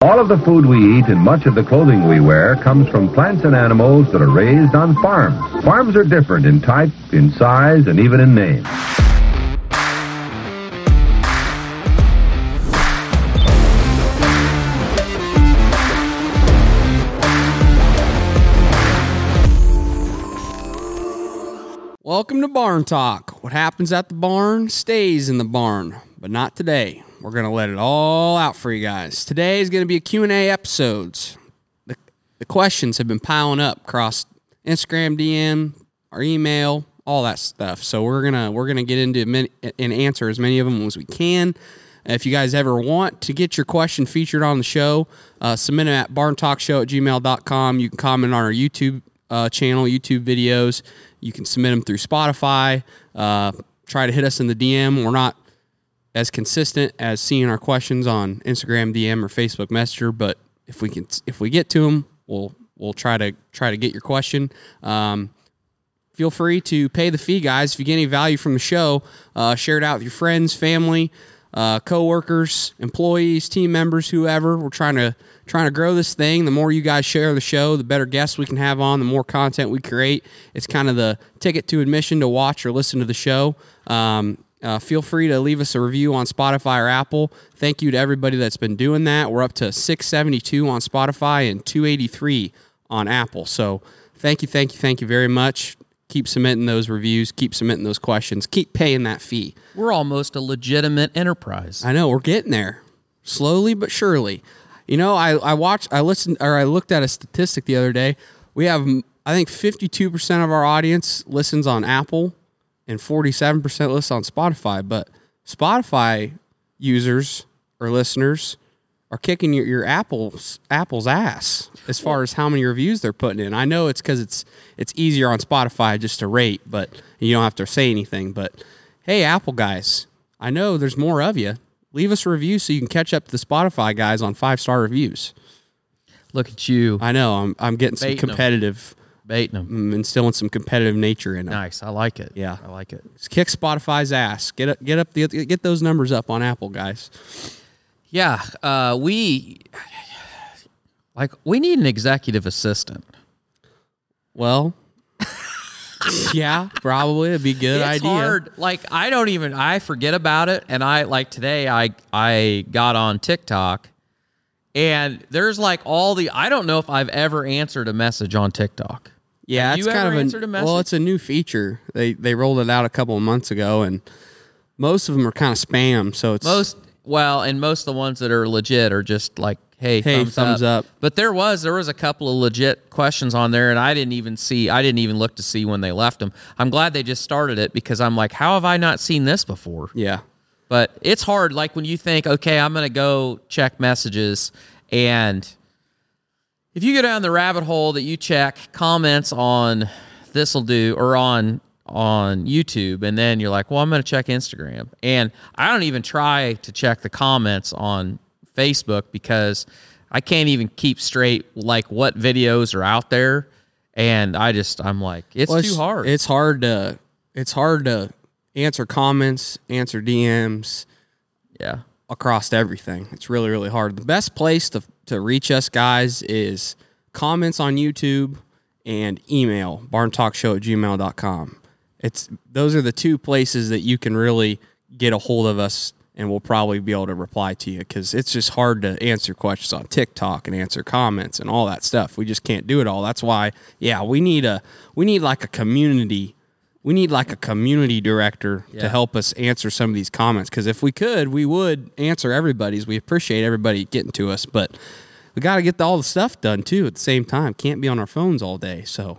All of the food we eat and much of the clothing we wear comes from plants and animals that are raised on farms. Farms are different in type, in size, and even in name. Welcome to Barn Talk. What happens at the barn stays in the barn, but not today. We're going to let it all out for you guys. Today is going to be a Q&A episodes. The, the questions have been piling up across Instagram DM, our email, all that stuff. So we're going to we're going to get into many, and answer as many of them as we can. If you guys ever want to get your question featured on the show, uh, submit it at barntalkshow at gmail.com. You can comment on our YouTube uh, channel, YouTube videos. You can submit them through Spotify. Uh, try to hit us in the DM. We're not as consistent as seeing our questions on Instagram DM or Facebook Messenger, but if we can, if we get to them, we'll we'll try to try to get your question. Um, feel free to pay the fee, guys. If you get any value from the show, uh, share it out with your friends, family, uh, coworkers, employees, team members, whoever. We're trying to trying to grow this thing. The more you guys share the show, the better guests we can have on, the more content we create. It's kind of the ticket to admission to watch or listen to the show. Um, uh, feel free to leave us a review on Spotify or Apple. Thank you to everybody that's been doing that. We're up to 672 on Spotify and 283 on Apple. So thank you, thank you, thank you very much. Keep submitting those reviews. Keep submitting those questions. Keep paying that fee. We're almost a legitimate enterprise. I know we're getting there, slowly but surely. You know, I I watched, I listened, or I looked at a statistic the other day. We have, I think, fifty-two percent of our audience listens on Apple, and forty-seven percent listen on Spotify. But Spotify users or listeners are kicking your, your Apple's Apple's ass as far as how many reviews they're putting in. I know it's because it's it's easier on Spotify just to rate, but you don't have to say anything. But hey, Apple guys, I know there's more of you. Leave us a review so you can catch up to the Spotify guys on five star reviews. Look at you. I know I'm I'm getting some Baiting competitive, baiting them. I'm instilling some competitive nature in them. Nice. I like it. Yeah. I like it. Just kick Spotify's ass. Get up, get up, the, get those numbers up on Apple, guys. Yeah. Uh, we like we need an executive assistant. Well, yeah, probably it'd be a good it's idea. hard. Like I don't even I forget about it, and I like today I I got on TikTok, and there's like all the I don't know if I've ever answered a message on TikTok. Yeah, Have it's kind of answered a, a message? well, it's a new feature. They they rolled it out a couple of months ago, and most of them are kind of spam. So it's Most well, and most of the ones that are legit are just like, hey, Hey, thumbs, thumbs up. But there was there was a couple of legit questions on there, and I didn't even see. I didn't even look to see when they left them. I'm glad they just started it because I'm like, how have I not seen this before? yeah, But it's hard. Like when you think, okay, I'm gonna go check messages, and if you go down the rabbit hole that you check comments on this'll do or on on YouTube, and then you're like, well, I'm gonna check Instagram, and I don't even try to check the comments on Facebook because I can't even keep straight like what videos are out there, and I just I'm like, it's Well, too hard. It's hard to it's hard to answer comments, answer DMs yeah. across everything. It's really really hard. The best place to to reach us guys is comments on YouTube and email barntalkshow at gmail.com. It's those are the two places that you can really get a hold of us and we'll probably be able to reply to you because it's just hard to answer questions on TikTok and answer comments and all that stuff. We just can't do it all. That's why, yeah, we need a we need like a community. We need like a community director to help us answer some of these comments because if we could, we would answer everybody's. We appreciate everybody getting to us, but we got to get all the stuff done too at the same time. Can't be on our phones all day. So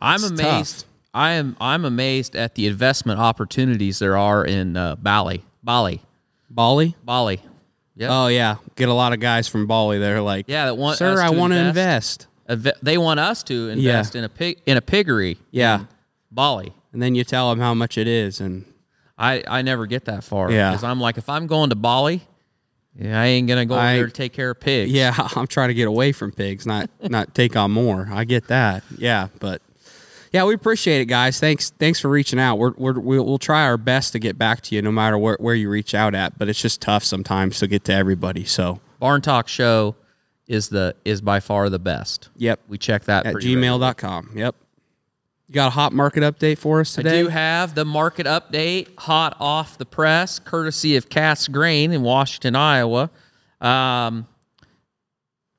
I'm amazed. tough. I am I'm amazed at the investment opportunities there are in uh, Bali. Bali. Bali. Bali. Yeah. Oh yeah, get a lot of guys from Bali. They're like, Yeah, that want sir, I want to invest." invest. Inve- they want us to invest in a pig in a piggery. Yeah. Bali. And then you tell them how much it is, and I I never get that far. Yeah. Because I'm like, if I'm going to Bali, yeah, I ain't gonna go I- there to take care of pigs. yeah, I'm trying to get away from pigs, not not take on more. I get that. Yeah, but yeah, we appreciate it, guys. Thanks thanks for reaching out. We're, we're we'll, we'll try our best to get back to you, no matter where where you reach out at. But it's just tough sometimes to get to everybody. So Barn Talk Show is the is by far the best. Yep. We check that At regularly. gmail.com. Yep. You got a hot market update for us today? I do have the market update hot off the press, courtesy of Cass Grain in Washington, Iowa. Um,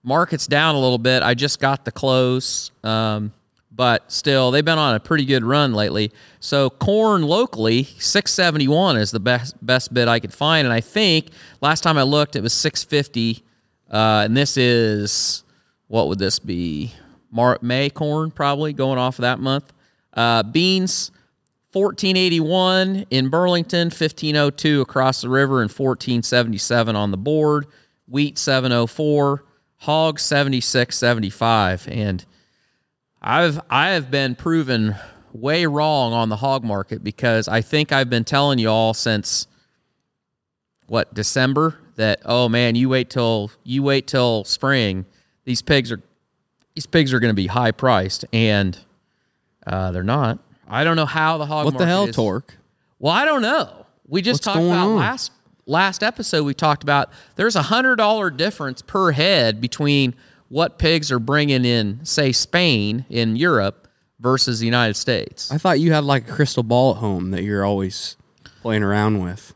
market's down a little bit. I just got the close, um, but still, they've been on a pretty good run lately. So corn locally, six seventy one is the best best bid I could find, and I think last time I looked, it was six fifty, uh, and this is what would this be? Mar- May corn probably going off of that month. Uh, beans. 1481 in Burlington, 1502 across the river, and 1477 on the board. Wheat 704, hog 7675, and I've I have been proven way wrong on the hog market because I think I've been telling you all since what December that oh man you wait till you wait till spring these pigs are these pigs are going to be high priced and uh, they're not. I don't know how the hog what the hell, is- Tork? well, I don't know. We just What's talked about on? last last episode. We talked about there's a hundred dollar difference per head between what pigs are bringing in, say Spain in Europe versus the United States. I thought you had like a crystal ball at home that you're always playing around with.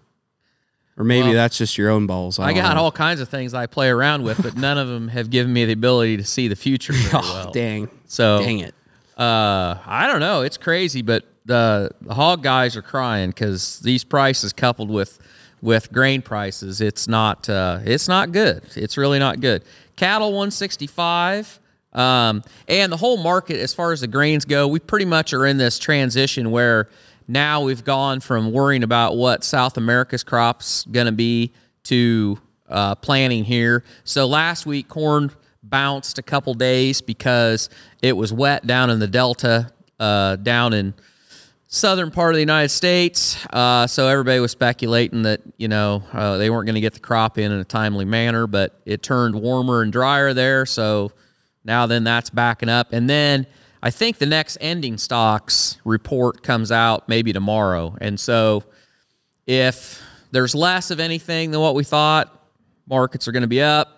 Or maybe Well, that's just your own balls. I, I got know. all kinds of things I play around with, but none of them have given me the ability to see the future very Oh, well. dang. So Dang it. Uh, I don't know. It's crazy, but the, the hog guys are crying because these prices coupled with with grain prices, it's not uh, it's not good. It's really not good. Cattle 165. Um, and the whole market, as far as the grains go, we pretty much are in this transition where now we've gone from worrying about what South America's crops going to be to uh, planning here. So last week, corn bounced a couple days because it was wet down in the Delta, uh, down in southern part of the United States. Uh, so everybody was speculating that you know uh, they weren't going to get the crop in in a timely manner, but it turned warmer and drier there. So now then that's backing up, and then I think the next ending stocks report comes out maybe tomorrow, and so if there's less of anything than what we thought, markets are going to be up.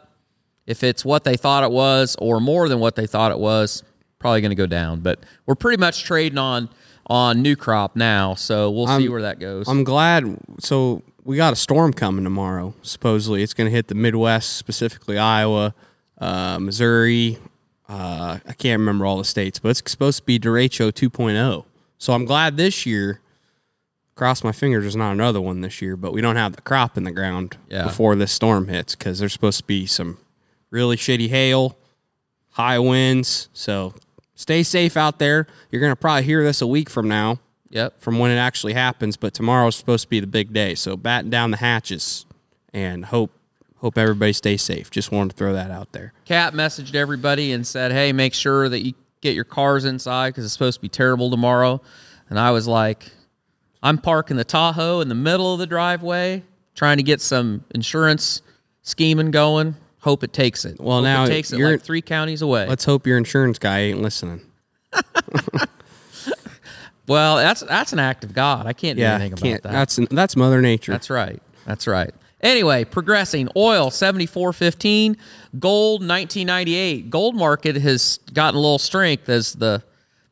If it's what they thought it was or more than what they thought it was, probably going to go down. But we're pretty much trading on on new crop now, so we'll see I'm- where that goes. I'm glad. So we got a storm coming tomorrow. Supposedly, it's going to hit the Midwest, specifically Iowa, uh, Missouri. Uh, I can't remember all the states, but it's supposed to be derecho 2.0. So I'm glad this year. Cross my fingers, there's not another one this year, but we don't have the crop in the ground Yeah. before this storm hits because there's supposed to be some really shitty hail, high winds. So stay safe out there. You're going to probably hear this a week from now yep. from when it actually happens, but tomorrow's supposed to be the big day. So batten down the hatches and hope hope everybody stays safe. Just wanted to throw that out there. Cat messaged everybody and said, "Hey, make sure that you get your cars inside because it's supposed to be terrible tomorrow." And I was like, "I'm parking the Tahoe in the middle of the driveway, trying to get some insurance scheming going. Hope it takes it. Well, Hope now it takes it you're- like three counties away. Let's hope your insurance guy ain't listening. Well, that's that's an act of God. I can't do Yeah, anything about can't. that. That's that's Mother Nature. That's right. That's right. Anyway, progressing. Oil seventy four fifteen. Gold nineteen ninety eight. Gold market has gotten a little strength as the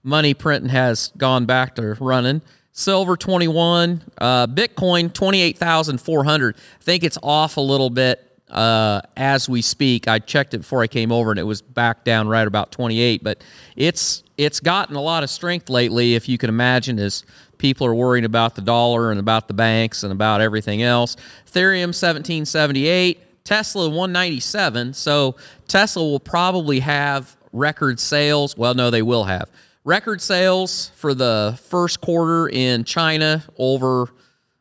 money printing has gone back to running. Silver twenty one. Uh, Bitcoin twenty eight thousand four hundred. I think it's off a little bit uh, as we speak. I checked it before I came over, and it was back down right about twenty eight. But it's it's gotten a lot of strength lately, if you can imagine, as people are worrying about the dollar and about the banks and about everything else. Ethereum 1778, Tesla 197. So Tesla will probably have record sales. Well, no, they will have record sales for the first quarter in China over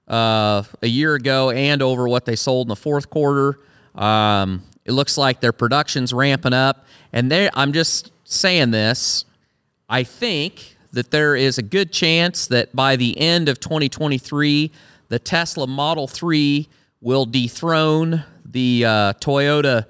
uh, a year ago and over what they sold in the fourth quarter. Um, it looks like their production's ramping up, and I'm just saying this. I think that there is a good chance that by the end of 2023, the Tesla Model 3 will dethrone the uh, Toyota.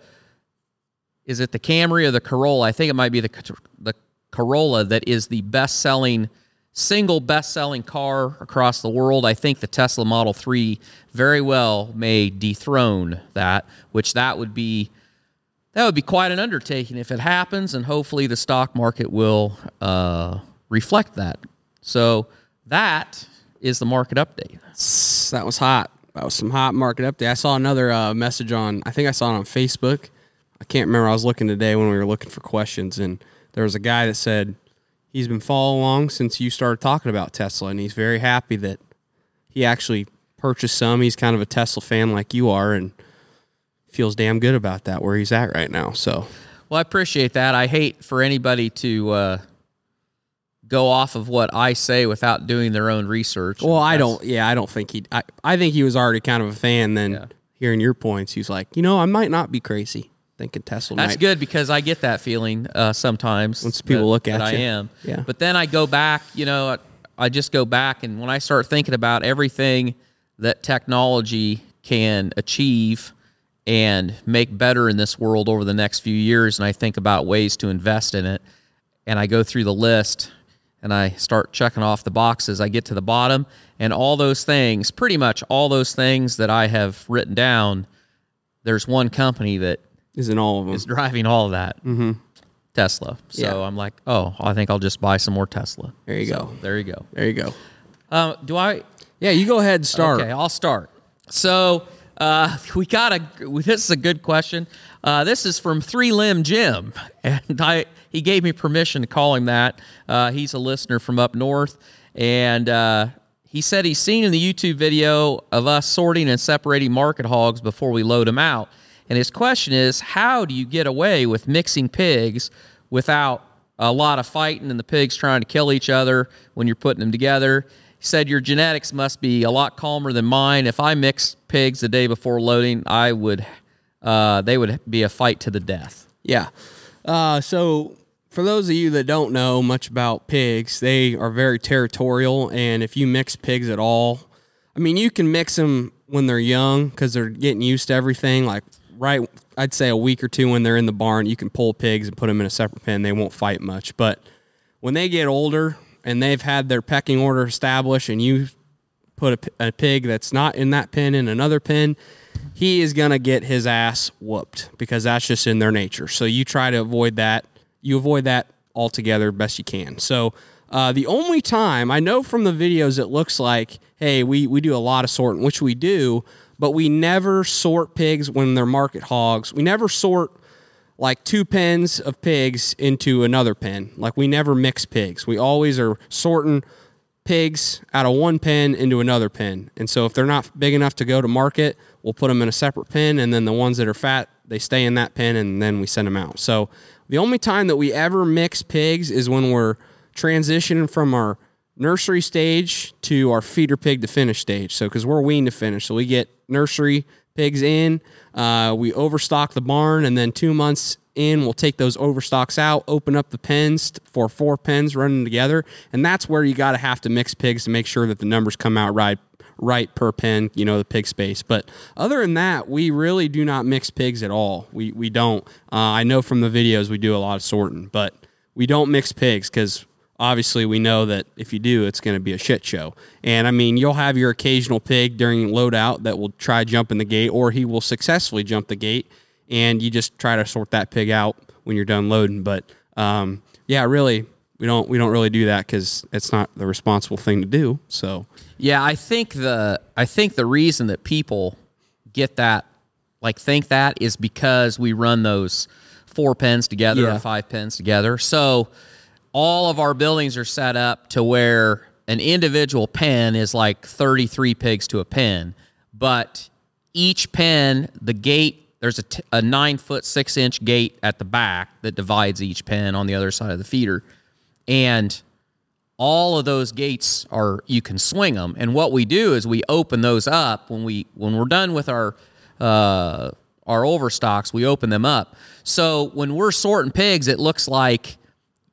Is it the Camry or the Corolla? I think it might be the the Corolla that is the best-selling single best-selling car across the world. I think the Tesla Model 3 very well may dethrone that, which that would be that would be quite an undertaking if it happens, and hopefully the stock market will uh, reflect that. So that is the market update. That was hot. That was some hot market update. I saw another uh, message on. I think I saw it on Facebook. I can't remember. I was looking today when we were looking for questions, and there was a guy that said he's been following along since you started talking about Tesla, and he's very happy that he actually purchased some. He's kind of a Tesla fan like you are, and feels damn good about that where he's at right now. So, Well, I appreciate that. I hate for anybody to uh, go off of what I say without doing their own research. well, I don't. Yeah, I don't think he. I, I think he was already kind of a fan. Then hearing your points, he's like, you know, I might not be crazy thinking Tesla. That's might. good because I get that feeling uh, sometimes. Once people that- look at that you. I am. Yeah. But then I go back, you know, I, I just go back and when I start thinking about everything that technology can achieve and make better in this world over the next few years, and I think about ways to invest in it, and I go through the list and I start checking off the boxes, I get to the bottom, and all those things, pretty much all those things that I have written down, there's one company that Isn't all of them? is driving all of that. Mm-hmm. Tesla. So Yeah. I'm like, oh, I think I'll just buy some more Tesla. There you So, go. There you go. There you go. Uh, do I? Yeah, you go ahead and start. Okay, I'll start. So uh, we got a. This is a good question. Uh, this is from Three Limb Jim, and I he gave me permission to call him that. Uh, he's a listener from up north, and uh, he said he's seen in the YouTube video of us sorting and separating market hogs before we load them out. And his question is, how do you get away with mixing pigs without a lot of fighting and the pigs trying to kill each other when you're putting them together? He said your genetics must be a lot calmer than mine. If I mixed pigs the day before loading, I would, uh, they would be a fight to the death. Yeah. Uh, so, for those of you that don't know much about pigs, they are very territorial. And if you mix pigs at all, I mean, you can mix them when they're young because they're getting used to everything. Like, right, I'd say a week or two when they're in the barn, you can pull pigs and put them in a separate pen. They won't fight much. But when they get older and they've had their pecking order established and you put a pig that's not in that pen in another pen, he is going to get his ass whooped because that's just in their nature. So you try to avoid that. You avoid that altogether best you can. So uh, the only time I know from the videos, it looks like, hey, we, we do a lot of sorting, which we do, but we never sort pigs when they're market hogs. We never sort like two pens of pigs into another pen. Like we never mix pigs. We always are sorting pigs out of one pen into another pen. And so if they're not big enough to go to market, we'll put them in a separate pen and then the ones that are fat, they stay in that pen and then we send them out. So the only time that we ever mix pigs is when we're transitioning from our nursery stage to our feeder pig to finish stage. So because we're weaned to finish, so we get nursery pigs in, uh, we overstock the barn, and then two months in, we'll take those overstocks out, open up the pens for four pens running together, and that's where you got to have to mix pigs to make sure that the numbers come out right right per pen, you know, the pig space. But other than that, we really do not mix pigs at all. We we don't. Uh, I know from the videos we do a lot of sorting, but we don't mix pigs because obviously we know that if you do, it's going to be a shit show. And I mean, you'll have your occasional pig during loadout that will try jumping the gate, or he will successfully jump the gate, and you just try to sort that pig out when you're done loading. But um, yeah, really, we don't we don't really do that because it's not the responsible thing to do. So Yeah, I think the I think the reason that people get that like think that is because we run those four pens together Yeah. or five pens together. So all of our buildings are set up to where an individual pen is like 33 pigs to a pen, but each pen, the gate, there's a, t- a nine foot six inch gate at the back that divides each pen on the other side of the feeder, and all of those gates are you can swing them and what we do is we open those up when we when we're done with our uh our overstocks we open them up. So when we're sorting pigs it looks like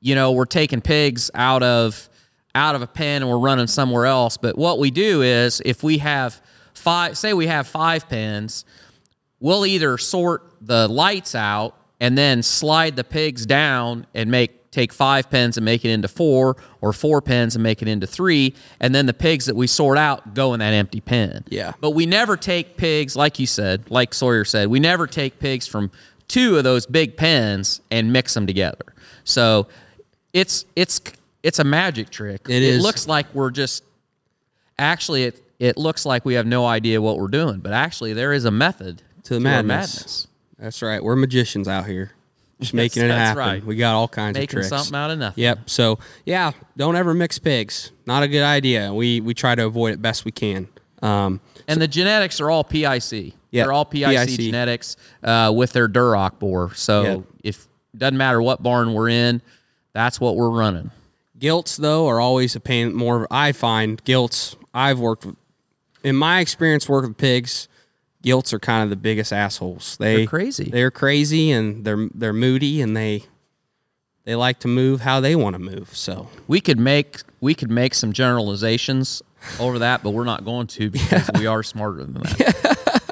you know we're taking pigs out of out of a pen and we're running somewhere else but what we do is if we have five say we have five pens we'll either sort the lights out and then slide the pigs down and make take five pens and make it into four or four pens and make it into three and then the pigs that we sort out go in that empty pen Yeah. but we never take pigs like you said like sawyer said we never take pigs from two of those big pens and mix them together. So it's it's it's a magic trick. It is. looks like we're just actually it it looks like we have no idea what we're doing, but actually there is a method To the our madness. That's right. We're magicians out here. Just Yes, making it that's happen. right. We got all kinds Making of tricks. something out of nothing. Yep. So yeah, don't ever mix pigs. Not a good idea. We we try to avoid it best we can. Um, And the genetics are all PIC. Yeah, They're all PIC, PIC. genetics uh, with their Duroc boar. So Yeah. if doesn't matter what barn we're in, that's what we're running. Gilts though are always a pain. More I find gilts. I've worked with, in my experience, working with pigs. Gilts are kind of the biggest assholes. They They're crazy. They're crazy and they're they're moody and they they like to move how they want to move. So We could make we could make some generalizations over that, but we're not going to because we are smarter than that.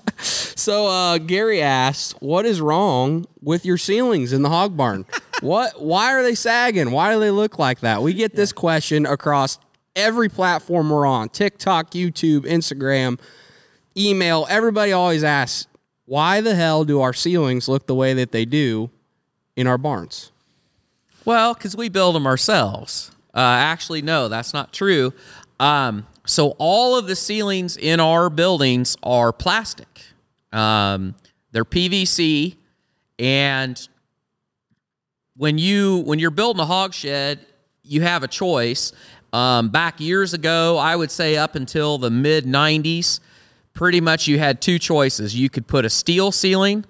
So uh, Gary asks, "What is wrong with your ceilings in the hog barn? what? Why are they sagging? Why do they look like that?" We get this question across every platform we're on: TikTok, YouTube, Instagram, email. Everybody always asks, "Why the hell do our ceilings look the way that they do in our barns?" Well, because we build them ourselves. Uh, actually, no, that's not true. Um, so all of the ceilings in our buildings are plastic. Um, they're PVC, and when you when you're building a hog shed, you have a choice. Um, back years ago, I would say up until the mid '90s, pretty much you had two choices. You could put a steel ceiling,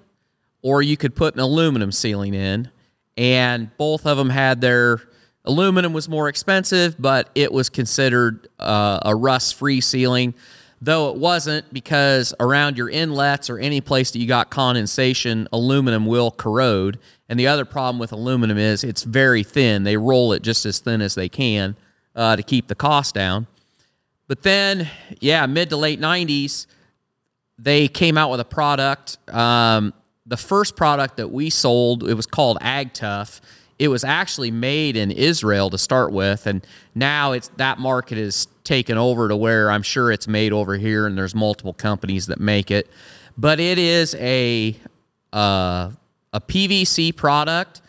or you could put an aluminum ceiling in, and both of them had their aluminum was more expensive, but it was considered uh, a rust-free ceiling, though it wasn't because around your inlets or any place that you got condensation, aluminum will corrode. And the other problem with aluminum is it's very thin. They roll it just as thin as they can uh, to keep the cost down. But then, yeah, mid to late 90s, they came out with a product. Um, the first product that we sold, it was called Ag Tough. It was actually made in Israel to start with, and now it's that market is taken over to where I'm sure it's made over here, and there's multiple companies that make it. But it is a uh, a PVC product,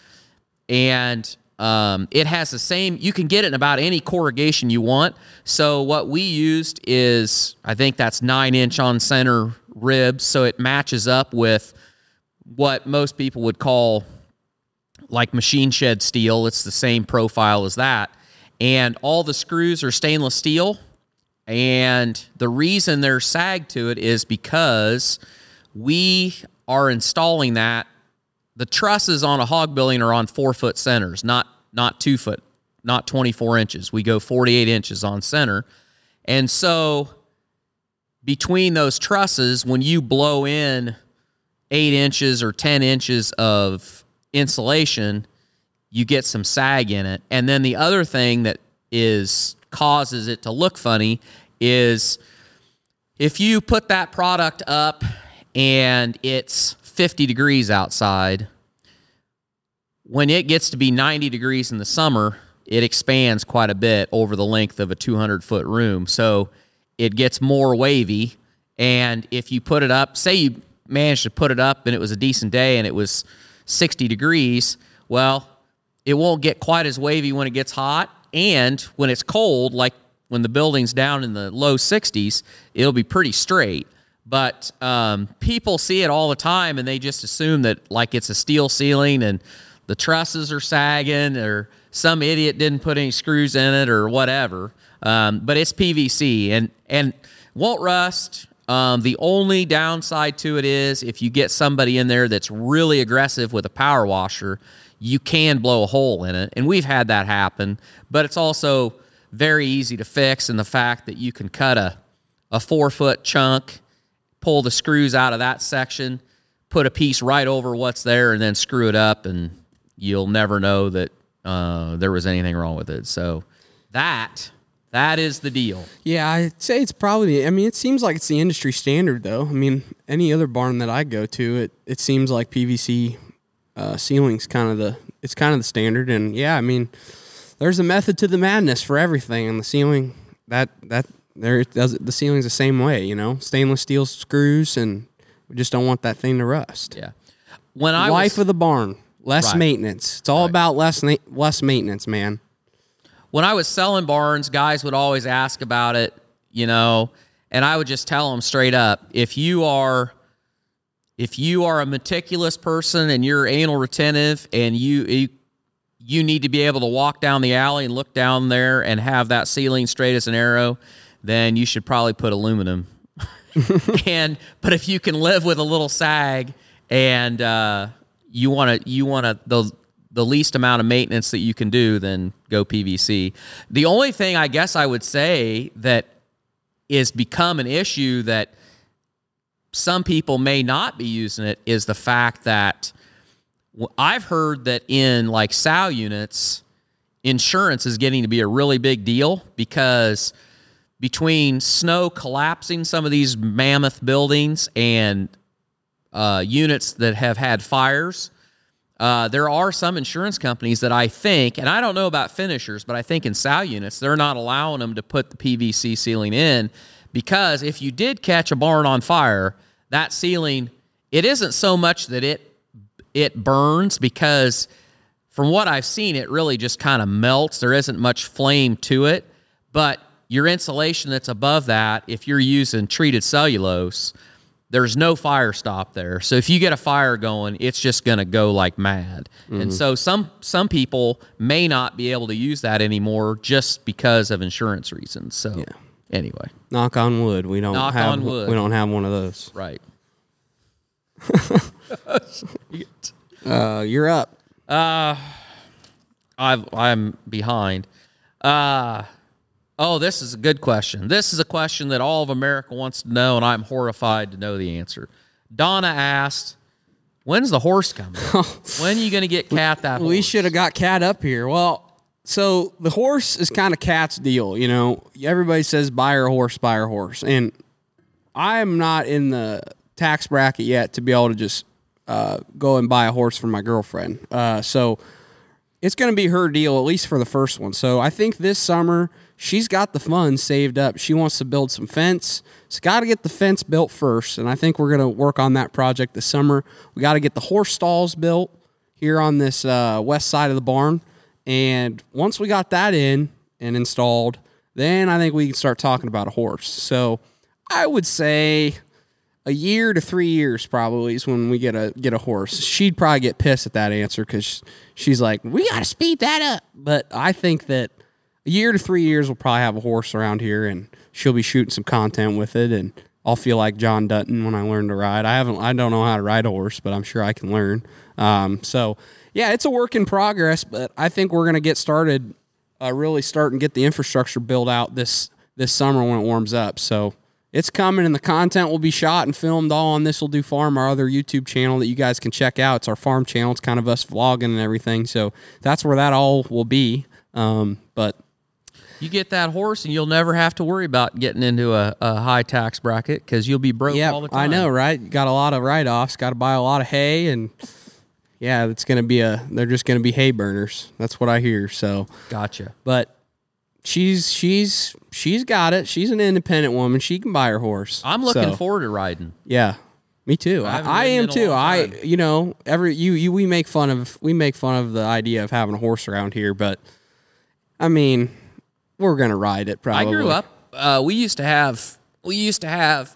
and um, it has the same. You can get it in about any corrugation you want. So what we used is, I think that's nine inch on center ribs, so it matches up with what most people would call like machine shed steel. It's the same profile as that, and all the screws are stainless steel. And the reason they're sagged to it is because we are installing that the trusses on a hog building are on four foot centers, not not two foot, not 24 inches. We go 48 inches on center. And so between those trusses, when you blow in eight inches or 10 inches of insulation, you get some sag in it. And then the other thing that is causes it to look funny is if you put that product up and it's 50 degrees outside, when it gets to be 90 degrees in the summer, it expands quite a bit over the length of a 200 foot room. So it gets more wavy. And if you put it up, say you managed to put it up and it was a decent day and it was 60 degrees, well, it won't get quite as wavy when it gets hot. And when it's cold, like when the building's down in the low 60s, it'll be pretty straight. But um, people see it all the time and they just assume that like it's a steel ceiling and the trusses are sagging or some idiot didn't put any screws in it or whatever. Um, but it's PVC and and won't rust. Um, the only downside to it is if you get somebody in there that's really aggressive with a power washer, you can blow a hole in it. And we've had that happen. But it's also very easy to fix in the fact that you can cut a, a four foot chunk, pull the screws out of that section, put a piece right over what's there, and then screw it up, and you'll never know that uh, there was anything wrong with it. So that that is the deal. Yeah, I'd say it's probably. I mean, it seems like it's the industry standard, though. I mean, any other barn that I go to, it it seems like PVC uh, ceilings kind of the it's kind of the standard. And yeah, I mean, there's a method to the madness for everything. And the ceiling that that there it does the ceiling's the same way. You know, stainless steel screws, and we just don't want that thing to rust. Yeah. when I Life was, of the barn, less Right. maintenance. It's all about less less maintenance, man. When I was selling barns, guys would always ask about it, you know, and I would just tell them straight up, if you are if you are a meticulous person and you're anal retentive and you you, you need to be able to walk down the alley and look down there and have that ceiling straight as an arrow, then you should probably put aluminum. and but if you can live with a little sag and uh, you want to you want to the the least amount of maintenance that you can do, then go PVC. The only thing I guess I would say that is become an issue that some people may not be using it is the fact that I've heard that in like sow units, insurance is getting to be a really big deal because between snow collapsing some of these mammoth buildings and uh, units that have had fires, uh, there are some insurance companies that I think, and I don't know about finishers, but I think in sow units, they're not allowing them to put the PVC ceiling in because if you did catch a barn on fire, that ceiling, it isn't so much that it it burns because from what I've seen, it really just kind of melts. There isn't much flame to it, but your insulation that's above that, if you're using treated cellulose, there's no fire stop there. So if you get a fire going, it's just going to go like mad. And so some some people may not be able to use that anymore just because of insurance reasons. So anyway, Knock on wood. We don't Knock have on wood. we don't have one of those. right. Uh, you're up. I've, I'm behind. Uh, oh, this is a good question. This is a question that all of America wants to know, and I'm horrified to know the answer. Donna asked, "When's the horse coming? when are you going to get Cat that horse?" We should have got Cat up here. Well, so the horse is kind of Cat's deal. You know, everybody says buy a horse, buy a horse, and I am not in the tax bracket yet to be able to just uh, go and buy a horse for my girlfriend. Uh, so it's going to be her deal at least for the first one. So I think this summer she's got the funds saved up. She wants to build some fence. She's got to get the fence built first, and I think we're going to work on that project this summer. We got to get the horse stalls built here on this uh, west side of the barn, and once we got that in and installed, then I think we can start talking about a horse. So I would say a year to three years probably is when we get a get a horse. She'd probably get pissed at that answer because she's like, we got to speed that up. But I think that a year to three years we'll probably have a horse around here, and she'll be shooting some content with it, and I'll feel like John Dutton when I learn to ride. I haven't, I don't know how to ride a horse, but I'm sure I can learn. Um, so yeah, it's a work in progress, but I think we're gonna get started, uh, really start and get the infrastructure built out this this summer when it warms up. So it's coming and the content will be shot and filmed all on this will do farm our other youtube channel that you guys can check out it's our farm channel it's kind of us vlogging and everything so that's where that all will be um, but You get that horse, and you'll never have to worry about getting into a, a high tax bracket because you'll be broke yeah all the time. i know right got a lot of write-offs got to buy a lot of hay and yeah it's gonna be a they're just gonna be hay burners that's what i hear so Gotcha. but she's she's she's got it she's an independent woman she can buy her horse I'm looking So- forward to riding. Yeah, me too. haven't I, I am too. I you know every you you we make fun of we make fun of the idea of having a horse around here, but I mean we're gonna ride it. Probably. I grew up. Uh, we used to have we used to have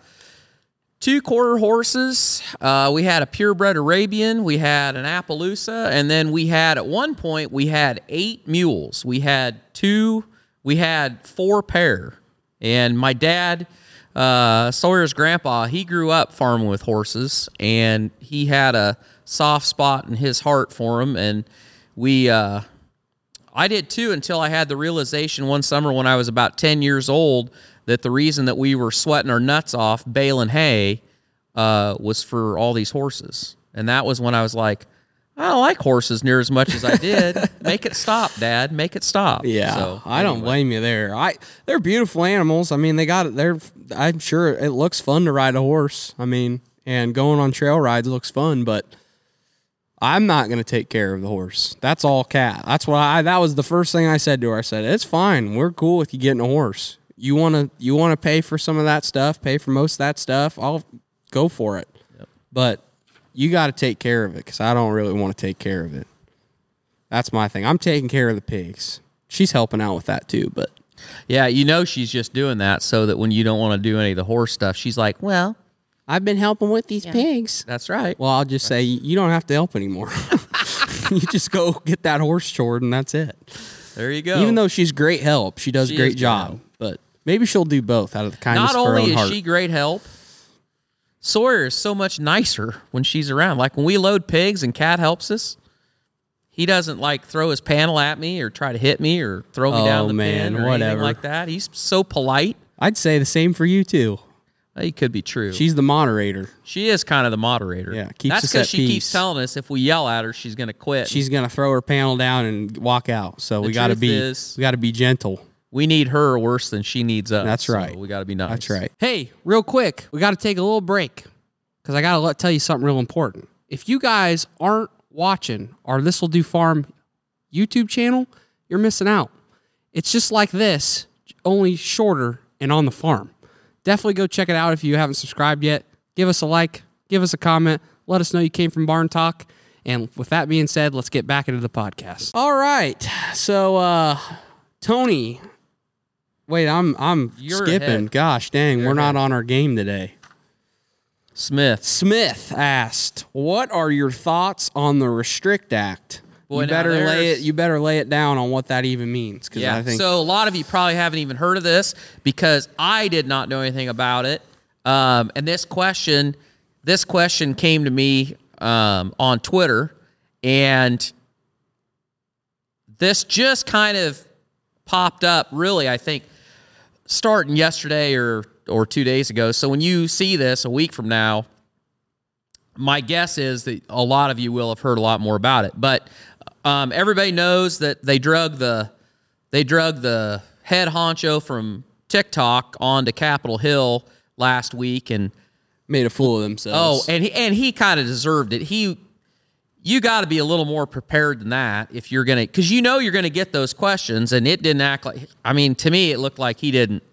two quarter horses. Uh, we had a purebred Arabian. We had an Appaloosa, and then we had at one point we had eight mules. We had two. We had four pair, and my dad. Uh, Sawyer's grandpa, he grew up farming with horses, and he had a soft spot in his heart for them. And we, uh, I did too until I had the realization one summer when I was about 10 years old that the reason that we were sweating our nuts off baling hay uh, was for all these horses. And that was when I was like, I don't like horses near as much as I did. Make it stop, Dad. Make it stop. Yeah, So, I don't blame you there. I they're beautiful animals. I mean, they got they're. I'm sure it looks fun to ride a horse. I mean, and going on trail rides looks fun, but I'm not going to take care of the horse. That's all cat. That's what I. That was the first thing I said to her. I said, "It's fine. We're cool with you getting a horse. You want to you want to pay for some of that stuff, pay for most of that stuff. I'll go for it. But you got to take care of it because I don't really want to take care of it. That's my thing. I'm taking care of the pigs. She's helping out with that too, but Yeah, you know she's just doing that so that when you don't want to do any of the horse stuff, she's like, "Well, I've been helping with these pigs. that's right." Well, I'll just say you don't have to help anymore. you just go get that horse chored and that's it. There you go. Even though she's great help, she does She a great is great job. help. But maybe she'll do both out of the kindness not of her only own is heart. she great help, Sawyer is so much nicer when she's around. Like when we load pigs and Cat helps us, he doesn't like throw his panel at me or try to hit me or throw me Oh, down the man, pin or whatever. anything like that. He's so polite. I'd say the same for you too. He could be true. She's the moderator. she is kind of the moderator. Yeah, keeps That's us at she keeps telling us if we yell at her, she's going to quit. She's gonna throw her panel down and walk out. So we got to truth be is- we got to be gentle. we need her worse than she needs us. That's so right. we got to be nice. That's right. Hey, real quick, we got to take a little break because I got to tell you something real important. If you guys aren't watching our This Will Do Farm YouTube channel, you're missing out. It's just like this, only shorter and on the farm. Definitely go check it out if you haven't subscribed yet. Give us a like, give us a comment, let us know you came from Barn Talk. And with that being said, let's get back into the podcast. All right. So uh Tony Wait, I'm I'm You're skipping. ahead. Gosh dang, You're we're not on our game today. Smith. Smith asked, "What are your thoughts on the Restrict Act?" Boy, you better lay it. You better lay it down on what that even means, Yeah. I think so a lot of you probably haven't even heard of this because I did not know anything about it. Um, and this question, this question came to me um, on Twitter, and this just kind of popped up. Really, I think starting yesterday or or two days ago. So when you see this a week from now, my guess is that a lot of you will have heard a lot more about it. But um, everybody knows that they drug the they drug the head honcho from TikTok onto Capitol Hill last week, and made a fool of themselves. oh, and he and he kind of deserved it. He you got to be a little more prepared than that if you're gonna because you know you're gonna get those questions, and it didn't act like. I mean, to me, it looked like he didn't.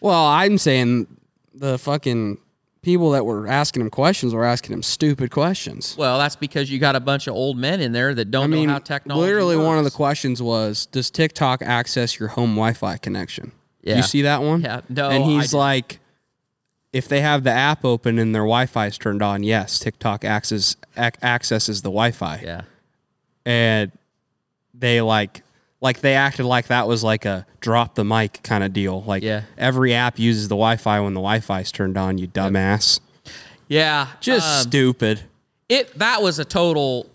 well, I'm saying the fucking people that were asking him questions were asking him stupid questions. Well, that's because you got a bunch of old men in there that don't I mean, know how technology. literally, one of the questions was, "Does TikTok access your home Wi-Fi connection?" Yeah. You see that one? Yeah. No, And he's like, if they have the app open and their Wi-Fi is turned on, yes, TikTok access ac- accesses the Wi-Fi. Yeah. And they like, like they acted like that was like a drop the mic kind of deal. Like Yeah. every app uses the Wi-Fi when the Wi-Fi is turned on. You dumbass. Yeah. Just um, stupid. it that was a total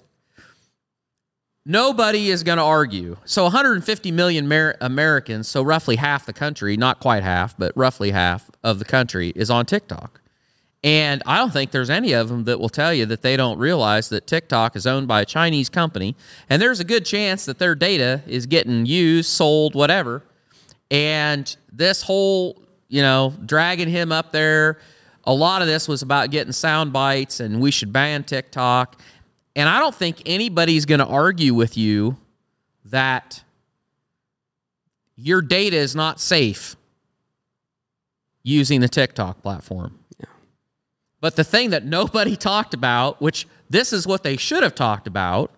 nobody is going to argue so 150 million Mer- americans so roughly half the country not quite half but roughly half of the country is on tiktok and i don't think there's any of them that will tell you that they don't realize that tiktok is owned by a chinese company and there's a good chance that their data is getting used sold whatever and this whole, you know, dragging him up there, a lot of this was about getting sound bites and we should ban TikTok. And I don't think anybody's going to argue with you that your data is not safe using the TikTok platform. But the thing that nobody talked about, which this is what they should have talked about,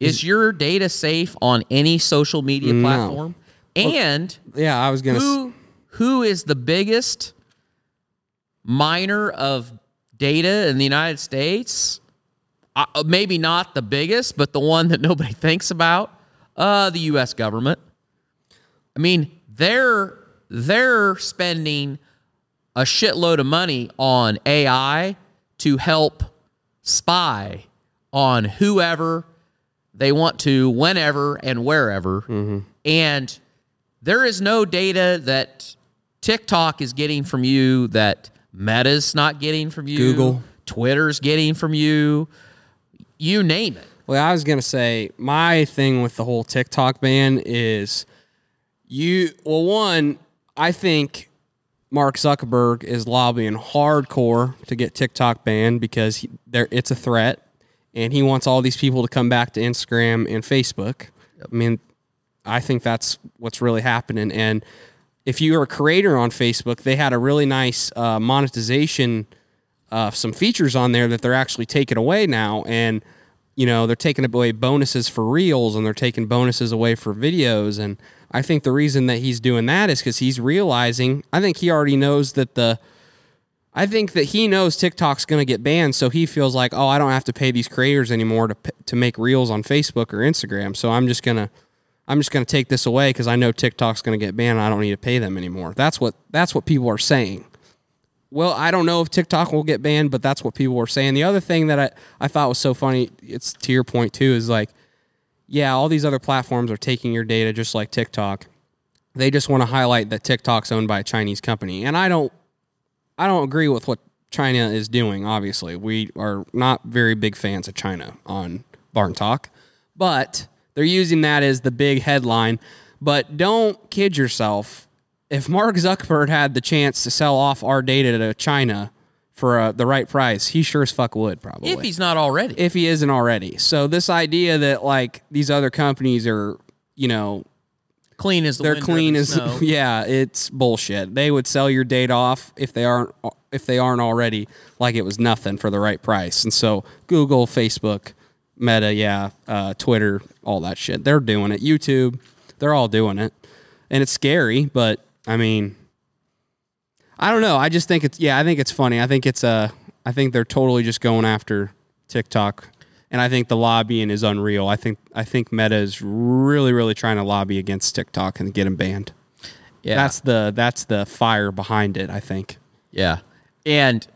is your data safe on any social media No. platform? And Yeah, I was gonna. s- who who is the biggest miner of data in the United States? Uh, maybe not the biggest, but the one that nobody thinks about. Uh, the U.S. government. I mean, they're they're spending a shitload of money on AI to help spy on whoever they want to, whenever and wherever. Mm-hmm. And there is no data that TikTok is getting from you that Meta's not getting from you, Google. Twitter's getting from you, you name it. Well, I was gonna say my thing with the whole TikTok ban is you. Well, one, I think Mark Zuckerberg is lobbying hardcore to get TikTok banned because he, there it's a threat, and he wants all these people to come back to Instagram and Facebook. I mean, I think that's what's really happening. And if you're a creator on Facebook, they had a really nice uh, monetization uh, some features on there that they're actually taking away now, and you know they're taking away bonuses for reels and they're taking bonuses away for videos, and I think the reason that he's doing that is because he's realizing. I think he already knows that the. I think that he knows TikTok's going to get banned, so he feels like, oh, I don't have to pay these creators anymore to to make reels on Facebook or Instagram. So I'm just gonna I'm just going to take this away because I know TikTok's going to get banned. I don't need to pay them anymore. That's what that's what people are saying. Well, I don't know if TikTok will get banned, but that's what people are saying. The other thing that I, I thought was so funny, it's to your point too, is like, yeah, all these other platforms are taking your data just like TikTok. They just want to highlight that TikTok's owned by a Chinese company. And I don't I don't agree with what China is doing, obviously. We are not very big fans of China on Barn Talk. But they're using that as the big headline. But don't kid yourself. If Mark Zuckerberg had the chance to sell off our data to China for uh, the right price, he sure as fuck would probably. If he's not already. if he isn't already. So this idea that like these other companies are, you know, clean as the they're clean driven as snow. yeah, it's bullshit. They would sell your data off if they aren't if they aren't already like it was nothing for the right price. And so Google, Facebook, Meta, yeah, uh, Twitter, all that shit. They're doing it. YouTube, they're all doing it, and it's scary. But I mean, I don't know. I just think it's yeah. I think it's funny. I think it's uh, I think they're totally just going after TikTok, and I think the lobbying is unreal. I think I think Meta is really really trying to lobby against TikTok and get them banned. Yeah. That's the that's the fire behind it. I think yeah. And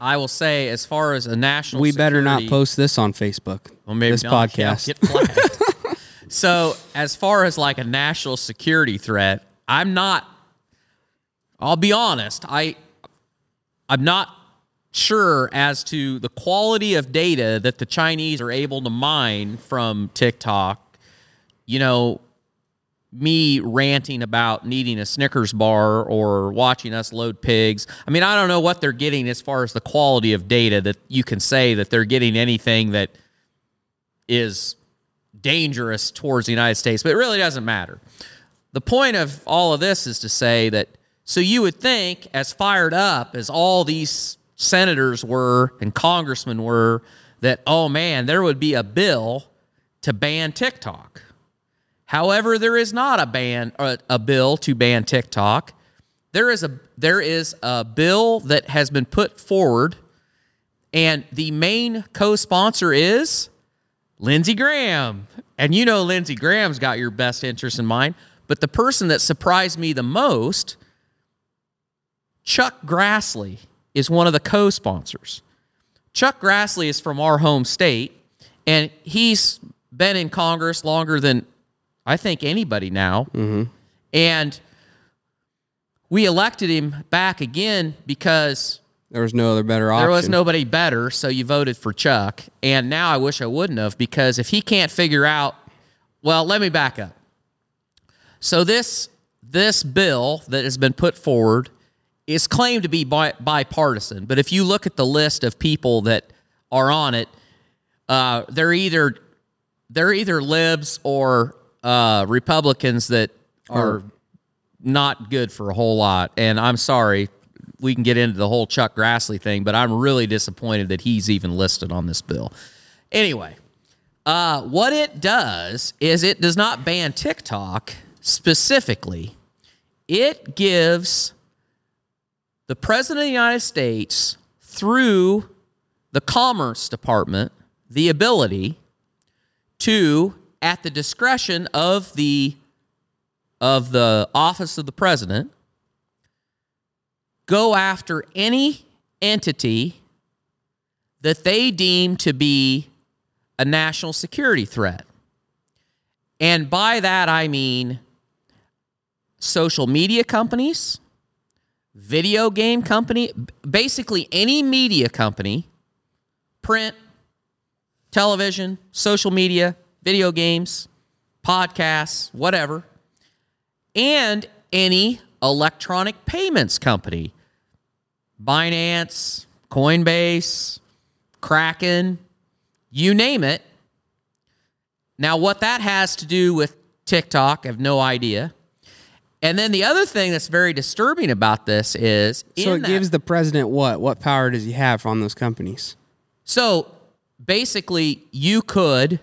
I will say, as far as a national, we better not post this on Facebook. Well, maybe this not. Yeah, podcast. get so, as far as like a national security threat, I'm not. I'll be honest. I I'm not sure as to the quality of data that the Chinese are able to mine from TikTok. You know, me ranting about needing a Snickers bar or watching us load pigs. I mean, I don't know what they're getting as far as the quality of data that you can say that they're getting anything that is dangerous towards the United States, but it really doesn't matter. The point of all of this is to say that so you would think, as fired up as all these senators were and congressmen were, that, oh man, there would be a bill to ban TikTok. However, there is not a ban a, a bill to ban TikTok. There is a there is a bill that has been put forward, and the main co-sponsor is Lindsey Graham. And you know Lindsey Graham's got your best interest in mind. But the person that surprised me the most, Chuck Grassley, is one of the co-sponsors. Chuck Grassley is from our home state, and he's been in Congress longer than I think anybody now. Mm-hmm. And we elected him back again because There was no other better option. there was nobody better, so you voted for Chuck. And now I wish I wouldn't have because if he can't figure out, well, let me back up. So this this bill that has been put forward is claimed to be bi- bipartisan, but if you look at the list of people that are on it, uh, they're either they're either libs or uh, Republicans that are not good for a whole lot. And I'm sorry, we can get into the whole Chuck Grassley thing, but I'm really disappointed that he's even listed on this bill. Anyway, uh, what it does is it does not ban TikTok specifically. It gives the President of the United States, through the Commerce Department, the ability to, at the discretion of the of the office of the president, go after any entity that they deem to be a national security threat. And by that I mean social media companies, video game company, basically any media company, print, television, social media, video games, podcasts, whatever, and any electronic payments company. Binance, Coinbase, Kraken, you name it. Now, what that has to do with TikTok, I have no idea. And then the other thing that's very disturbing about this is So it that- gives the president what? What power does he have on those companies? So basically, you could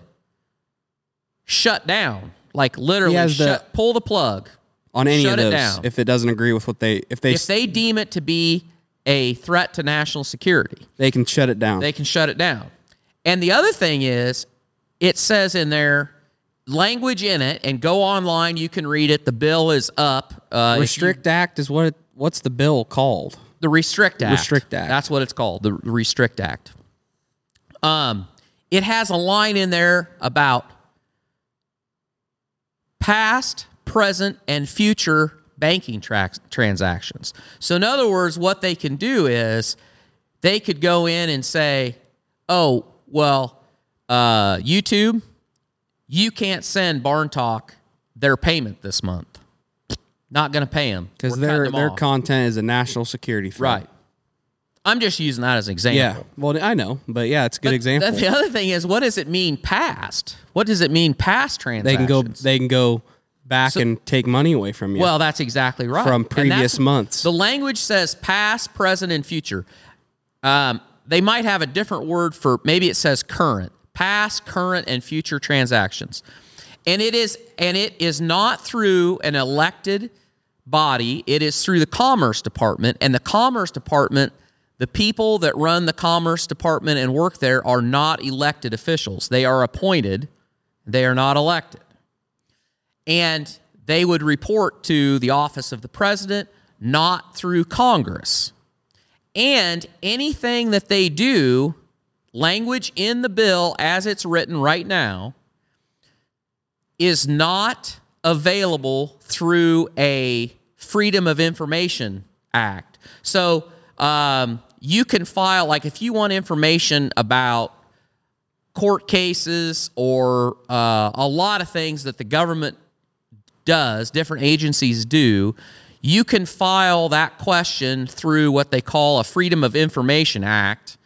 shut down, like literally has the- pull the plug On any Shut of it those, down. if it doesn't agree with what they, if they, if they deem it to be a threat to national security. they can shut it down. They can shut it down. And the other thing is, it says in there language in it, and go online. You can read it. The bill is up. Uh, if you- Restrict Act is what? It, what's the bill called? the Restrict Act. Restrict Act. That's what it's called. The Restrict Act. Um, it has a line in there about past, present, and future banking trax transactions. So, in other words, what they can do is they could go in and say, "Oh, well, uh, YouTube, you can't send Barn Talk their payment this month. Not going to pay them Because their their content is a national security threat. right." I'm just using that as an example. Yeah. Well, I know, but yeah, it's a good But example. The other thing is, what does it mean past? What does it mean past transactions? they can go. They can go back So- and take money away from you. Well, that's exactly right. From previous months. The language says past, present, and future. Um, they might have a different word for maybe it says current, past, current, and future transactions. And it is and it is not through an elected body. It is through the Commerce Department. And the Commerce Department, the people that run the Commerce Department and work there are not elected officials. They are appointed. They are not elected and they would report to the office of the president, not through Congress. And anything that they do, language in the bill as it's written right now, is not available through a Freedom of Information Act. So um, you can file, like, if you want information about court cases or uh, a lot of things that the government does, different agencies do, you can file that question through what they call a Freedom of Information Act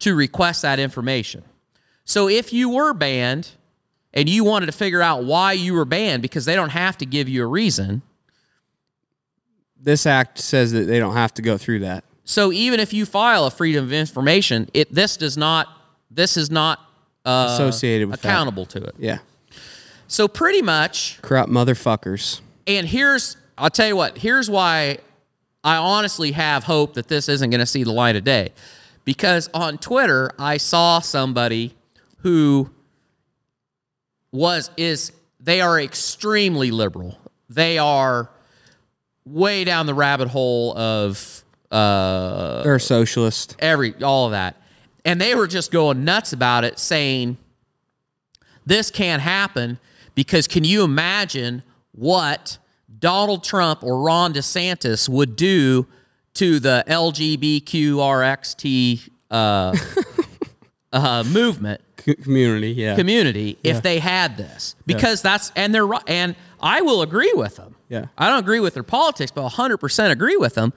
to request that information. So if you were banned and you wanted to figure out why you were banned, because they don't have to give you a reason. this act says that they don't have to go through that. So even if you file a Freedom of Information, it this does not this is not uh, Associated with that. accountable to it. Yeah. So pretty much Corrupt motherfuckers. And here's, I'll tell you what, here's why I honestly have hope that this isn't going to see the light of day. Because on Twitter, I saw somebody who was, is, they are extremely liberal. They are way down the rabbit hole of uh, They're a socialist. every all of that and they were just going nuts about it saying this can't happen because can you imagine what Donald Trump or Ron DeSantis would do to the LGBTQRXT uh, uh, movement C- community. Yeah. community if they had this because that's and they're right and I will agree with them. Yeah. I don't agree with their politics, but 100% agree with them.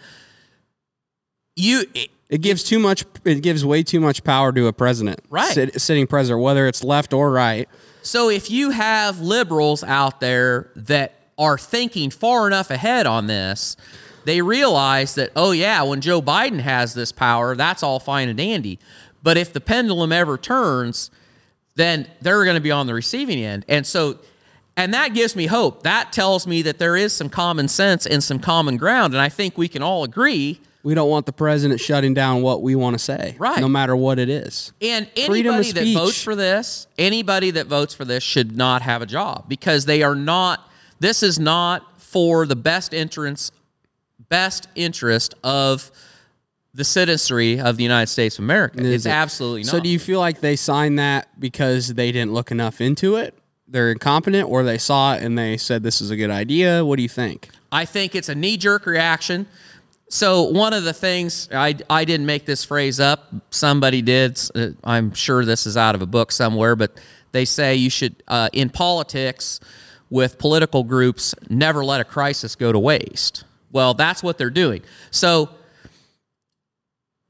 You It gives too much. It gives way too much power to a president, Right. Sit, sitting president, whether it's left or right. So if you have liberals out there that are thinking far enough ahead on this, they realize that, oh, yeah, when Joe Biden has this power, that's all fine and dandy. But if the pendulum ever turns, then they're going to be on the receiving end. And so, and that gives me hope. That tells me that there is some common sense and some common ground. And I think we can all agree. We don't want the president shutting down what we want to say, Right. No matter what it is. And anybody that votes for this, anybody that votes for this should not have a job because they are not. This is not for the best interest, best interest of the citizenry of the United States of America. Is It's it? absolutely not. So, do you feel like they signed that because they didn't look enough into it? They're incompetent, or they saw it and they said this is a good idea. What do you think? I think it's a knee jerk reaction. So one of the things I, I didn't make this phrase up. Somebody did. Uh, I'm sure this is out of a book somewhere, but they say you should uh, in politics with political groups never let a crisis go to waste. Well, that's what they're doing. So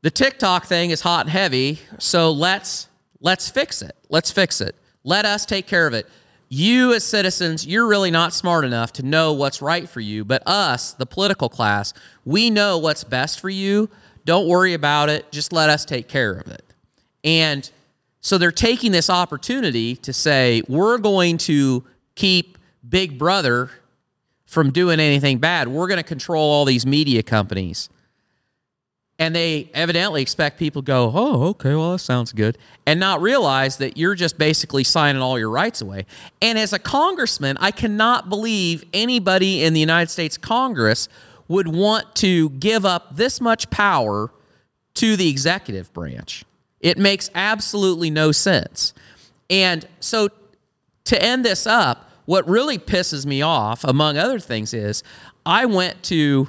the TikTok thing is hot and heavy. So let's let's fix it. Let's fix it. Let us take care of it. you as citizens, you're really not smart enough to know what's right for you. But us, the political class, we know what's best for you. Don't worry about it. Just let us take care of it. And so they're taking this opportunity to say, we're going to keep Big Brother from doing anything bad. We're going to control all these media companies. And they evidently expect people to go, oh, okay, well, that sounds good, and not realize that you're just basically signing all your rights away. And as a congressman, I cannot believe anybody in the United States Congress would want to give up this much power to the executive branch. It makes absolutely no sense. And so to end this up, what really pisses me off, among other things, is I went to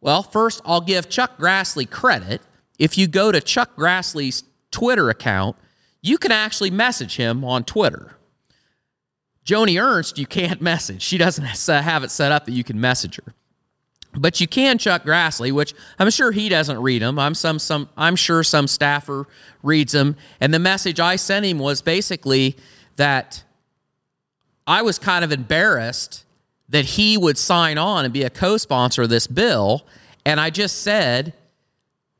well, first, I'll give Chuck Grassley credit. If you go to Chuck Grassley's Twitter account, you can actually message him on Twitter. Joni Ernst, you can't message. She doesn't have it set up that you can message her. But you can Chuck Grassley, which I'm sure he doesn't read them. I'm some some I'm sure some staffer reads them. And the message I sent him was basically that I was kind of embarrassed that he would sign on and be a co sponsor of this bill. And I just said,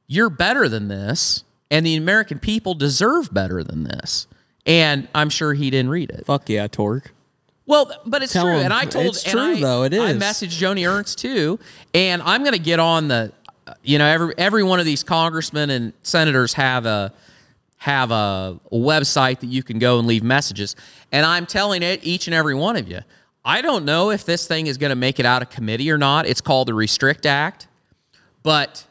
You're better than this, and the American people deserve better than this. And I'm sure he didn't read it. Fuck yeah, Tork. Well, but it's Tell true, him. and I told. It's true, I, though, it I messaged Joni Ernst too, and I'm going to get on the. You know, every every one of these congressmen and senators have a have a website that you can go and leave messages, and I'm telling it each and every one of you. I don't know if this thing is going to make it out of committee or not. It's called the Restrict Act, but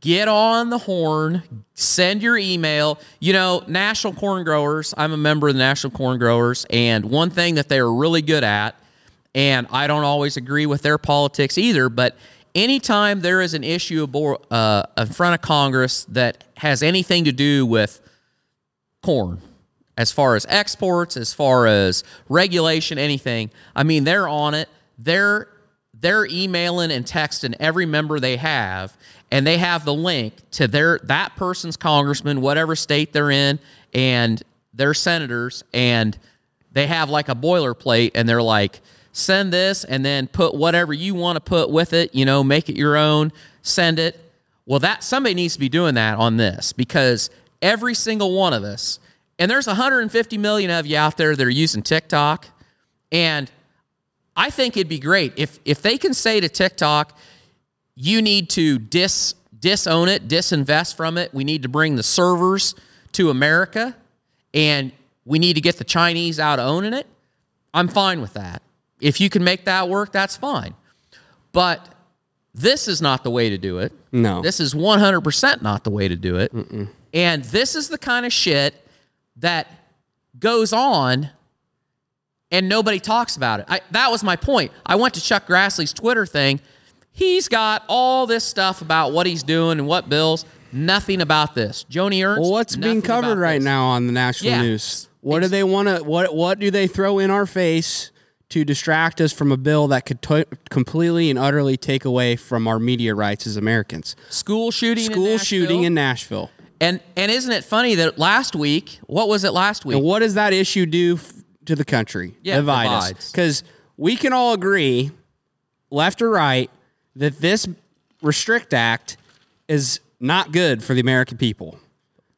get on the horn, send your email. You know, National Corn Growers, I'm a member of the National Corn Growers, and one thing that they're really good at, and I don't always agree with their politics either, but anytime there is an issue uh, in front of Congress that has anything to do with corn, as far as exports, as far as regulation, anything. I mean, they're on it. They're they're emailing and texting every member they have, and they have the link to their that person's congressman, whatever state they're in, and their senators, and they have like a boilerplate, and they're like, send this, and then put whatever you want to put with it. You know, make it your own. Send it. Well, that somebody needs to be doing that on this because every single one of us and there's 150 million of you out there that are using TikTok. And I think it'd be great if if they can say to TikTok, you need to dis disown it, disinvest from it. We need to bring the servers to America and we need to get the Chinese out of owning it. I'm fine with that. If you can make that work, that's fine. But this is not the way to do it. No. This is 100% not the way to do it. Mm-mm. And this is the kind of shit that goes on and nobody talks about it. I, that was my point. I went to Chuck Grassley's Twitter thing. He's got all this stuff about what he's doing and what bills. Nothing about this. Joni Ernst. Well, what's being covered right this. now on the national Yeah. news? What do they want to? What What do they throw in our face to distract us from a bill that could to- completely and utterly take away from our media rights as Americans? School shooting. School Nashville. shooting in Nashville. And and isn't it funny that last week? What was it last week? And what does that issue do f- to the country? Yeah, Divide us. divides. Because we can all agree, left or right, that this Restrict Act is not good for the American people.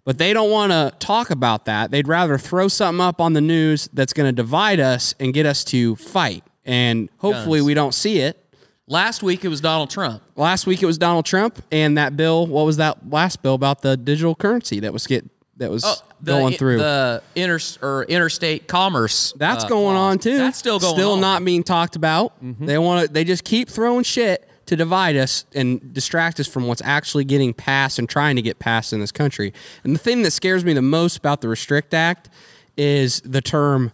But they don't want to talk about that. They'd rather throw something up on the news that's going to divide us and get us to fight. And hopefully Guns. we don't see it. Last week it was Donald Trump. Last week it was Donald Trump and that bill. What was that last bill about the digital currency that was get that was Oh, the, going through? the inter or interstate commerce. That's uh, going on too. That's still going Still on. Mm-hmm. not being talked about. They want to. They just keep throwing shit to divide us and distract us from what's actually getting passed and trying to get passed in this country. And the thing that scares me the most about the Restrict Act is the term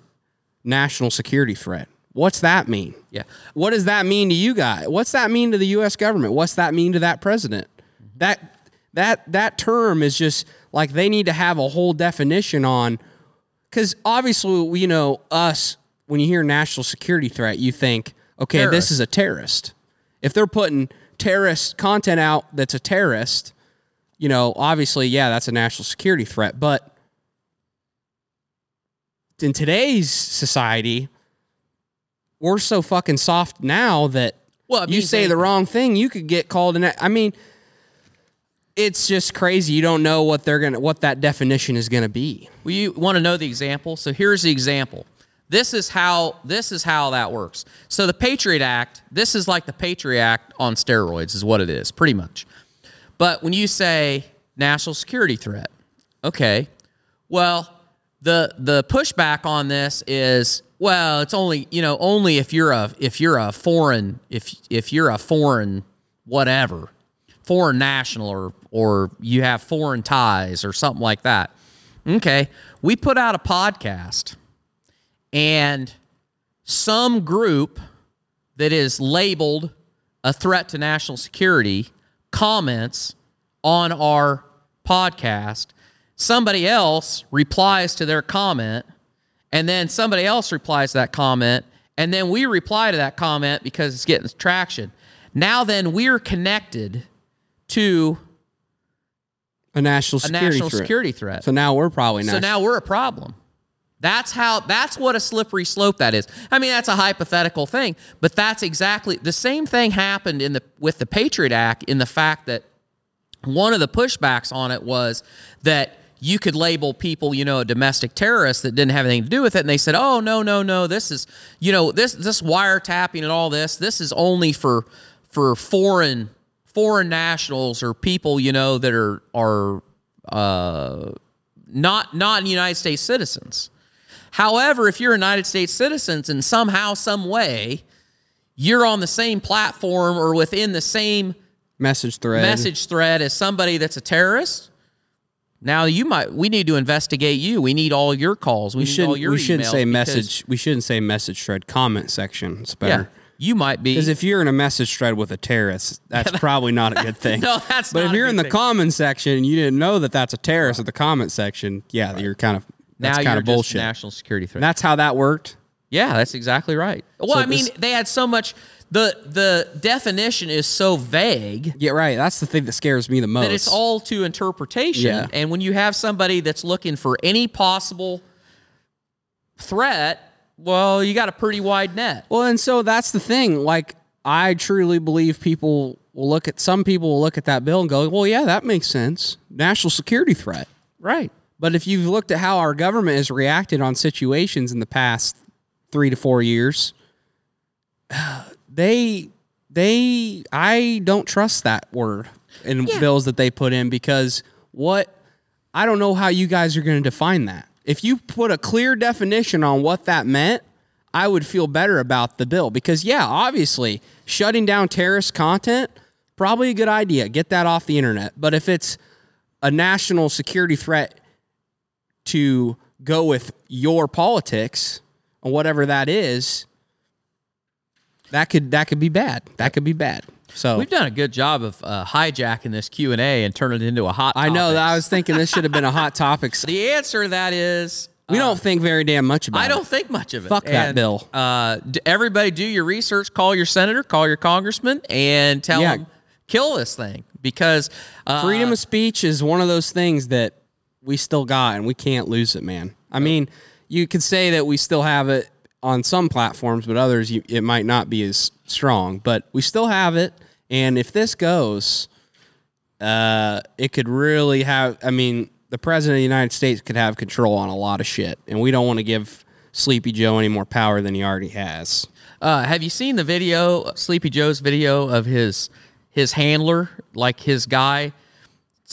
national security threat. What's that mean? Yeah. What does that mean to you guys? What's that mean to the U.S. government? What's that mean to that president? That that that term is just like they need to have a whole definition on because obviously you know us when you hear national security threat you think okay this is a terrorist if they're putting terrorist content out that's a terrorist you know obviously yeah that's a national security threat but in today's society, we're so fucking soft now that Well, you say they- the wrong thing, you could get called an. I mean, it's just crazy. You don't know what they're gonna, what that definition is gonna be. Well, you want to know the example? So here's the example. This is how this is how that works. So the Patriot Act, this is like the Patriot Act on steroids, is what it is, pretty much. But when you say national security threat, okay, well, the the pushback on this is well, it's only you know only if you're a if you're a foreign if if you're a foreign whatever foreign national or or you have foreign ties or something like that. Okay, we put out a podcast and some group that is labeled a threat to national security comments on our podcast. Somebody else replies to their comment, and then somebody else replies to that comment, and then we reply to that comment because it's getting traction. Now, then, we're connected to A national a security national threat. security threat. So now we're probably So now we're a problem. That's how that's what a slippery slope that is. I mean, that's a hypothetical thing, but that's exactly the same thing happened in the with the Patriot Act in the fact that one of the pushbacks on it was that you could label people, you know, a domestic terrorist that didn't have anything to do with it, and they said, "Oh no, no, no, this is, you know, this this wiretapping and all this, this is only for for foreign foreign nationals or people, you know, that are are uh, not not United States citizens." However, if you're a United States citizen and somehow, some way, you're on the same platform or within the same message thread. message thread as somebody that's a terrorist, now you might we need to investigate you. We need all your calls. We, We shouldn't. We shouldn't say message. We shouldn't say message thread. Comment section. It's better. Yeah, you might be. Because if you're in a message thread with a terrorist, that's probably not a good thing. No, that's But if you're in the thing. comment section and you didn't know that that's a terrorist at the comment section, yeah, you're kind of that's now kind you're of bullshit. national security threat. That's how that worked. yeah, that's exactly right. Well, So I mean, this- they had so much. The The definition is so vague Yeah, right. That's the thing that scares me the most. that it's all to interpretation. Yeah. And when you have somebody that's looking for any possible threat, well, you got a pretty wide net. Well, and so that's the thing. Like, I truly believe people will look at some people will look at that bill and go, "Well, yeah, that makes sense. National security threat." Right. But if you've looked at how our government has reacted on situations in the past three to four years, they they I don't trust that word in Yeah. bills that they put in because what I don't know how you guys are going to define that. If you put a clear definition on what that meant, I would feel better about the bill because yeah, obviously, shutting down terrorist content probably a good idea. Get that off the internet. But if it's a national security threat to go with your politics or whatever that is, that could that could be bad. That could be bad. So We've done a good job of uh, hijacking this Q and A and turning it into a hot. I know that I was thinking this should have been a hot topic. The answer to that is We don't think very damn much about it. I don't think much of it. Fuck that bill. Uh, d- everybody, do your research. Call your senator. Call your congressman, and tell Yeah. them kill this thing because uh, Freedom of speech is one of those things that we still got and we can't lose it, man. I mean, you could say that we still have it on some platforms, but others you, it might not be as strong. But we still have it, and if this goes, uh, it could really have. I mean, the president of the United States could have control on a lot of shit, and we don't want to give Sleepy Joe any more power than he already has. Uh, have you seen the video, Sleepy Joe's video of his his handler, like his guy?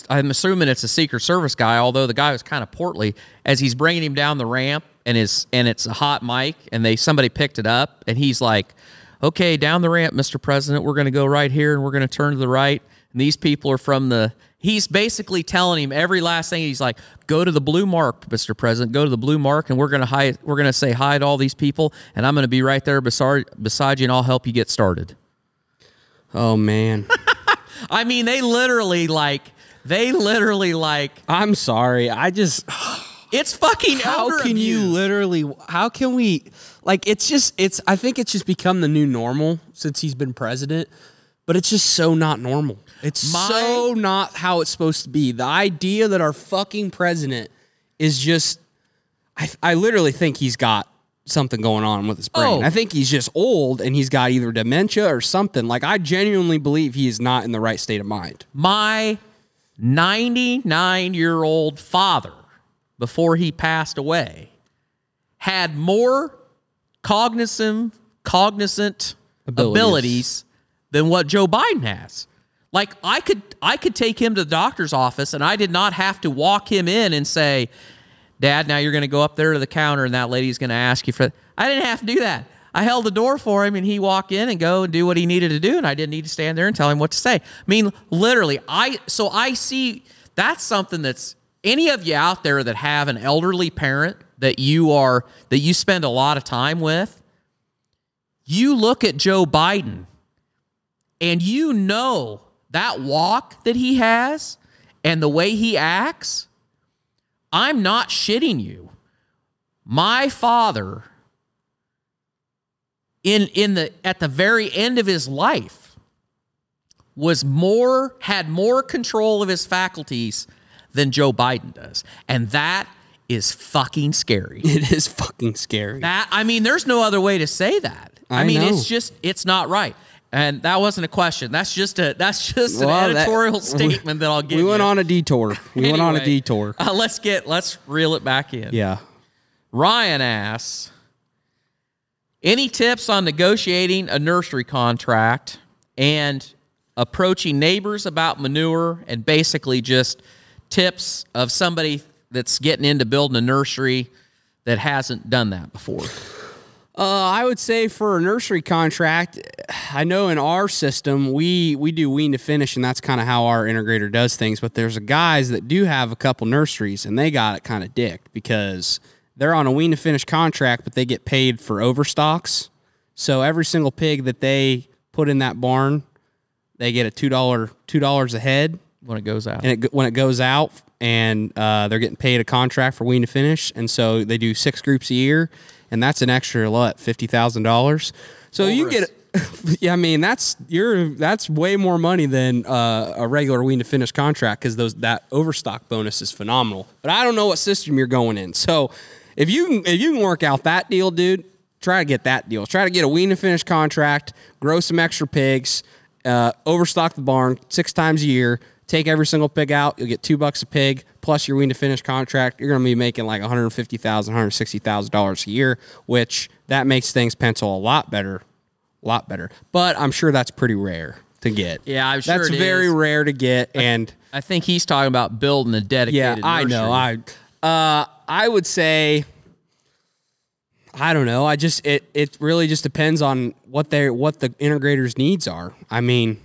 I'm assuming it's a Secret Service guy, although the guy was kind of portly. As he's bringing him down the ramp, and his and it's a hot mic, and they somebody picked it up, and he's like, "Okay, down the ramp, Mr. President, we're going to go right here, and we're going to turn to the right." And these people are from the. He's basically telling him every last thing. He's like, "Go to the blue mark, Mr. President. Go to the blue mark, and we're going to hi. We're going to say hi to all these people, and I'm going to be right there beside beside you, and I'll help you get started." Oh man, I mean, they literally like they literally like I'm sorry. I just it's fucking how can you literally how can we like it's just it's i think it's just become the new normal since he's been president but it's just so not normal it's My- so not how it's supposed to be the idea that our fucking president is just I, I literally think he's got something going on with his brain. Oh. I think he's just old and he's got either dementia or something. Like I genuinely believe he is not in the right state of mind. My 99 year old father, before he passed away, had more cognizant, cognizant Abilities. abilities. than what Joe Biden has. Like I could I could take him to the doctor's office and I did not have to walk him in and say, Dad, now you're going to go up there to the counter and that lady's going to ask you for. I didn't have to do that. I held the door for him and he walked in and go and do what he needed to do and I didn't need to stand there and tell him what to say. I mean, literally, I so I see that's something that's any of you out there that have an elderly parent that you are that you spend a lot of time with, you look at Joe Biden and you know that walk that he has and the way he acts, I'm not shitting you. My father in in the at the very end of his life was more had more control of his faculties than Joe Biden does. And that is fucking scary. It is fucking scary. That I mean, there's no other way to say that. I, I mean, know. it's just it's not right. And that wasn't a question. That's just a that's just Well, an that- editorial statement that I'll give. You. We went you. on a detour. We went on a detour. Uh, let's get let's reel it back in. Yeah. Ryan asks, any tips on negotiating a nursery contract and approaching neighbors about manure and basically just tips of somebody that's getting into building a nursery that hasn't done that before? Uh, I would say for a nursery contract, I know in our system we we do wean to finish, and that's kind of how our integrator does things. But there's a guys that do have a couple nurseries, and they got it kind of dicked because they're on a wean to finish contract, but they get paid for overstocks. So every single pig that they put in that barn, they get a two dollar two dollars a head When it goes out. and it, when it goes out and uh, they're getting paid a contract for wean to finish, and so they do six groups a year, and that's an extra what fifty thousand dollars. So you Over a get, yeah, I mean that's you're that's way more money than uh, a regular wean to finish contract because those that overstock bonus is phenomenal. But I don't know what system you're going in. So if you can, if you can work out that deal, dude, try to get that deal. Try to get a wean to finish contract, grow some extra pigs, uh, overstock the barn six times a year. Take every single pig out. You'll get two bucks a pig plus your wean to finish contract. You're going to be making like 150 thousand, 160 thousand dollars a year, which that makes things pencil a lot better, a lot better. But I'm sure that's pretty rare to get. Yeah, I'm sure that's very is. rare to get. And I think he's talking about building a dedicated. yeah. I know. I uh, I would say I don't know. I just it it really just depends on what they what the integrators needs are. I mean,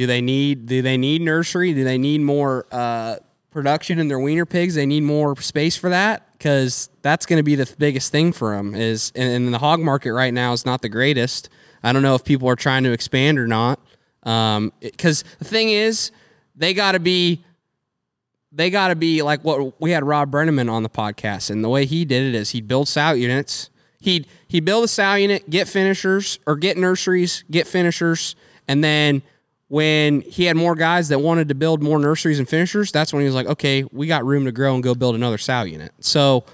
do they need do they need nursery? Do they need more uh, production in their weaner pigs? They need more space for that because that's going to be the biggest thing for them. Is and, and the hog market right now is not the greatest. I don't know if people are trying to expand or not. Because the thing is, they got to be they got to be like what we had Rob Brenneman on the podcast, and the way he did it is he'd build sow units. He'd he'd build a sow unit, get finishers or get nurseries, get finishers, and then when he had more guys that wanted to build more nurseries and finishers, that's when he was like, okay, we got room to grow and go build another sow unit. So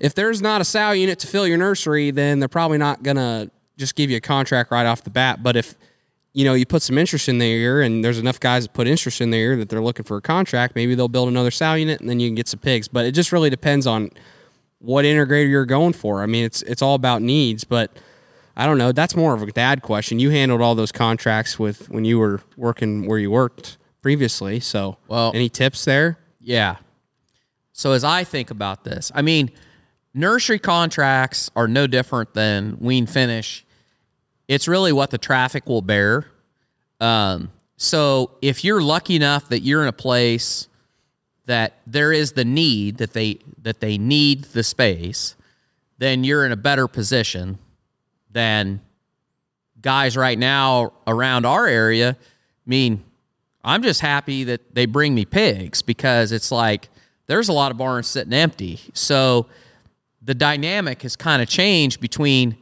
if there's not a sow unit to fill your nursery, then they're probably not gonna just give you a contract right off the bat. But if you know, you put some interest in there, and there's enough guys that put interest in there that they're looking for a contract. Maybe they'll build another sow unit, and then you can get some pigs. But it just really depends on what integrator you're going for. I mean, it's it's all about needs, but I don't know. That's more of a dad question. You handled all those contracts with when you were working where you worked previously. So, Well- any tips there? Yeah. So as I think about this, I mean, nursery contracts are no different than wean finish. It's really what the traffic will bear. Um, so if you're lucky enough that you're in a place that there is the need that they that they need the space, then you're in a better position than guys right now around our area. I mean, I'm just happy that they bring me pigs because it's like there's a lot of barns sitting empty. So the dynamic has kind of changed between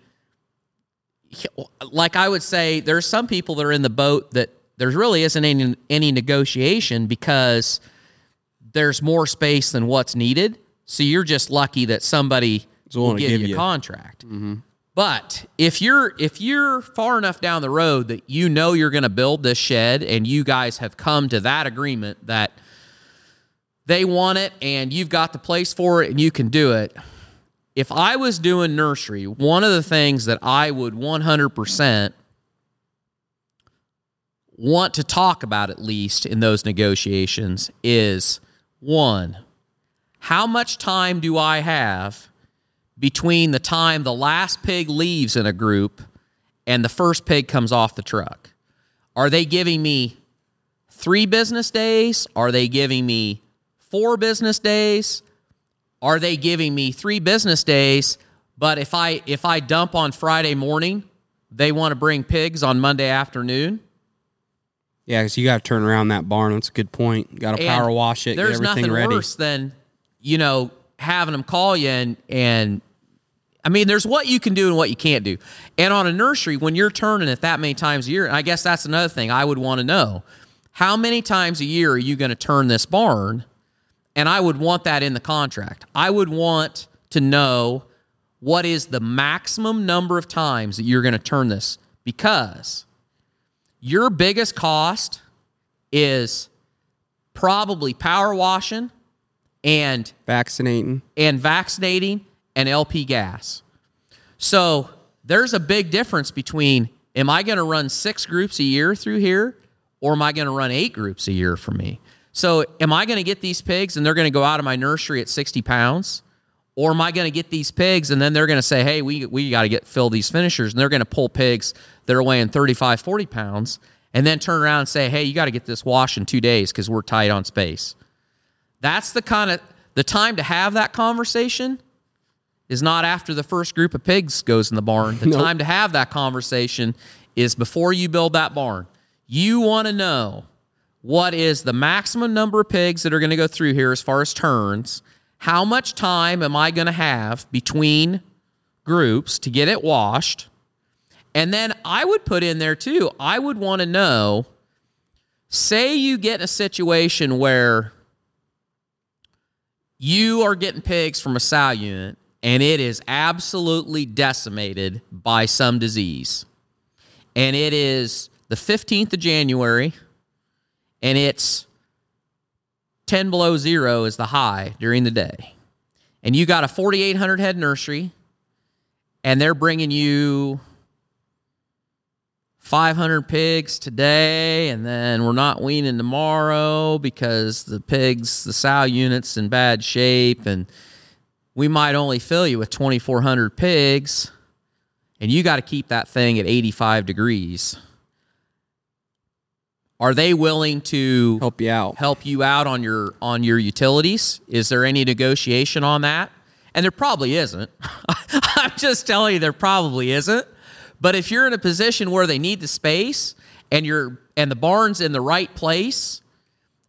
like I would say there's some people that are in the boat that there really isn't any any negotiation because there's more space than what's needed. So you're just lucky that somebody will give, give you you. a contract. Mm-hmm. But if you're if you're far enough down the road that you know you're going to build this shed and you guys have come to that agreement that they want it and you've got the place for it and you can do it. If I was doing nursery, one of the things that I would 100% want to talk about at least in those negotiations is one, how much time do I have between the time the last pig leaves in a group and the first pig comes off the truck? Are they giving me three business days? Are they giving me four business days? Are they giving me three business days? But if I if I dump on Friday morning, they want to bring pigs on Monday afternoon. Yeah, because you got to turn around that barn. That's a good point. Got to power wash it, get There's everything nothing ready. worse than you know having them call you and and I mean, there's what you can do and what you can't do. And on a nursery, when you're turning it that many times a year, and I guess that's another thing I would want to know: how many times a year are you going to turn this barn? And I would want that in the contract. I would want to know what is the maximum number of times that you're going to turn this because your biggest cost is probably power washing and Vaccinating. and vaccinating and LP gas. So there's a big difference between am I going to run six groups a year through here or am I going to run eight groups a year for me? So am I going to get these pigs and they're going to go out of my nursery at 60 pounds? Or am I going to get these pigs and then they're going to say, hey, we, we got to get fill these finishers and they're going to pull pigs that are weighing 35, 40 pounds and then turn around and say, hey, you got to get this washed in two days because we're tight on space. That's the kind of the time to have that conversation is not after the first group of pigs goes in the barn. The Nope. time to have that conversation is before you build that barn. You want to know what is the maximum number of pigs that are going to go through here as far as turns. How much time am I going to have between groups to get it washed? And then I would put in there too, I would want to know say you get in a situation where you are getting pigs from a sow unit and it is absolutely decimated by some disease. And it is the 15th of January and it's 10 below zero is the high during the day. And you got a 4,800 head nursery and they're bringing you 500 pigs today, and then we're not weaning tomorrow because the pigs, the sow unit's in bad shape, and we might only fill you with 2,400 pigs, and you got to keep that thing at 85 degrees. Are they willing to Help you out. help you out on your on your utilities? Is there any negotiation on that? And there probably isn't. I'm just telling you there probably isn't. But if you're in a position where they need the space and you're and the barn's in the right place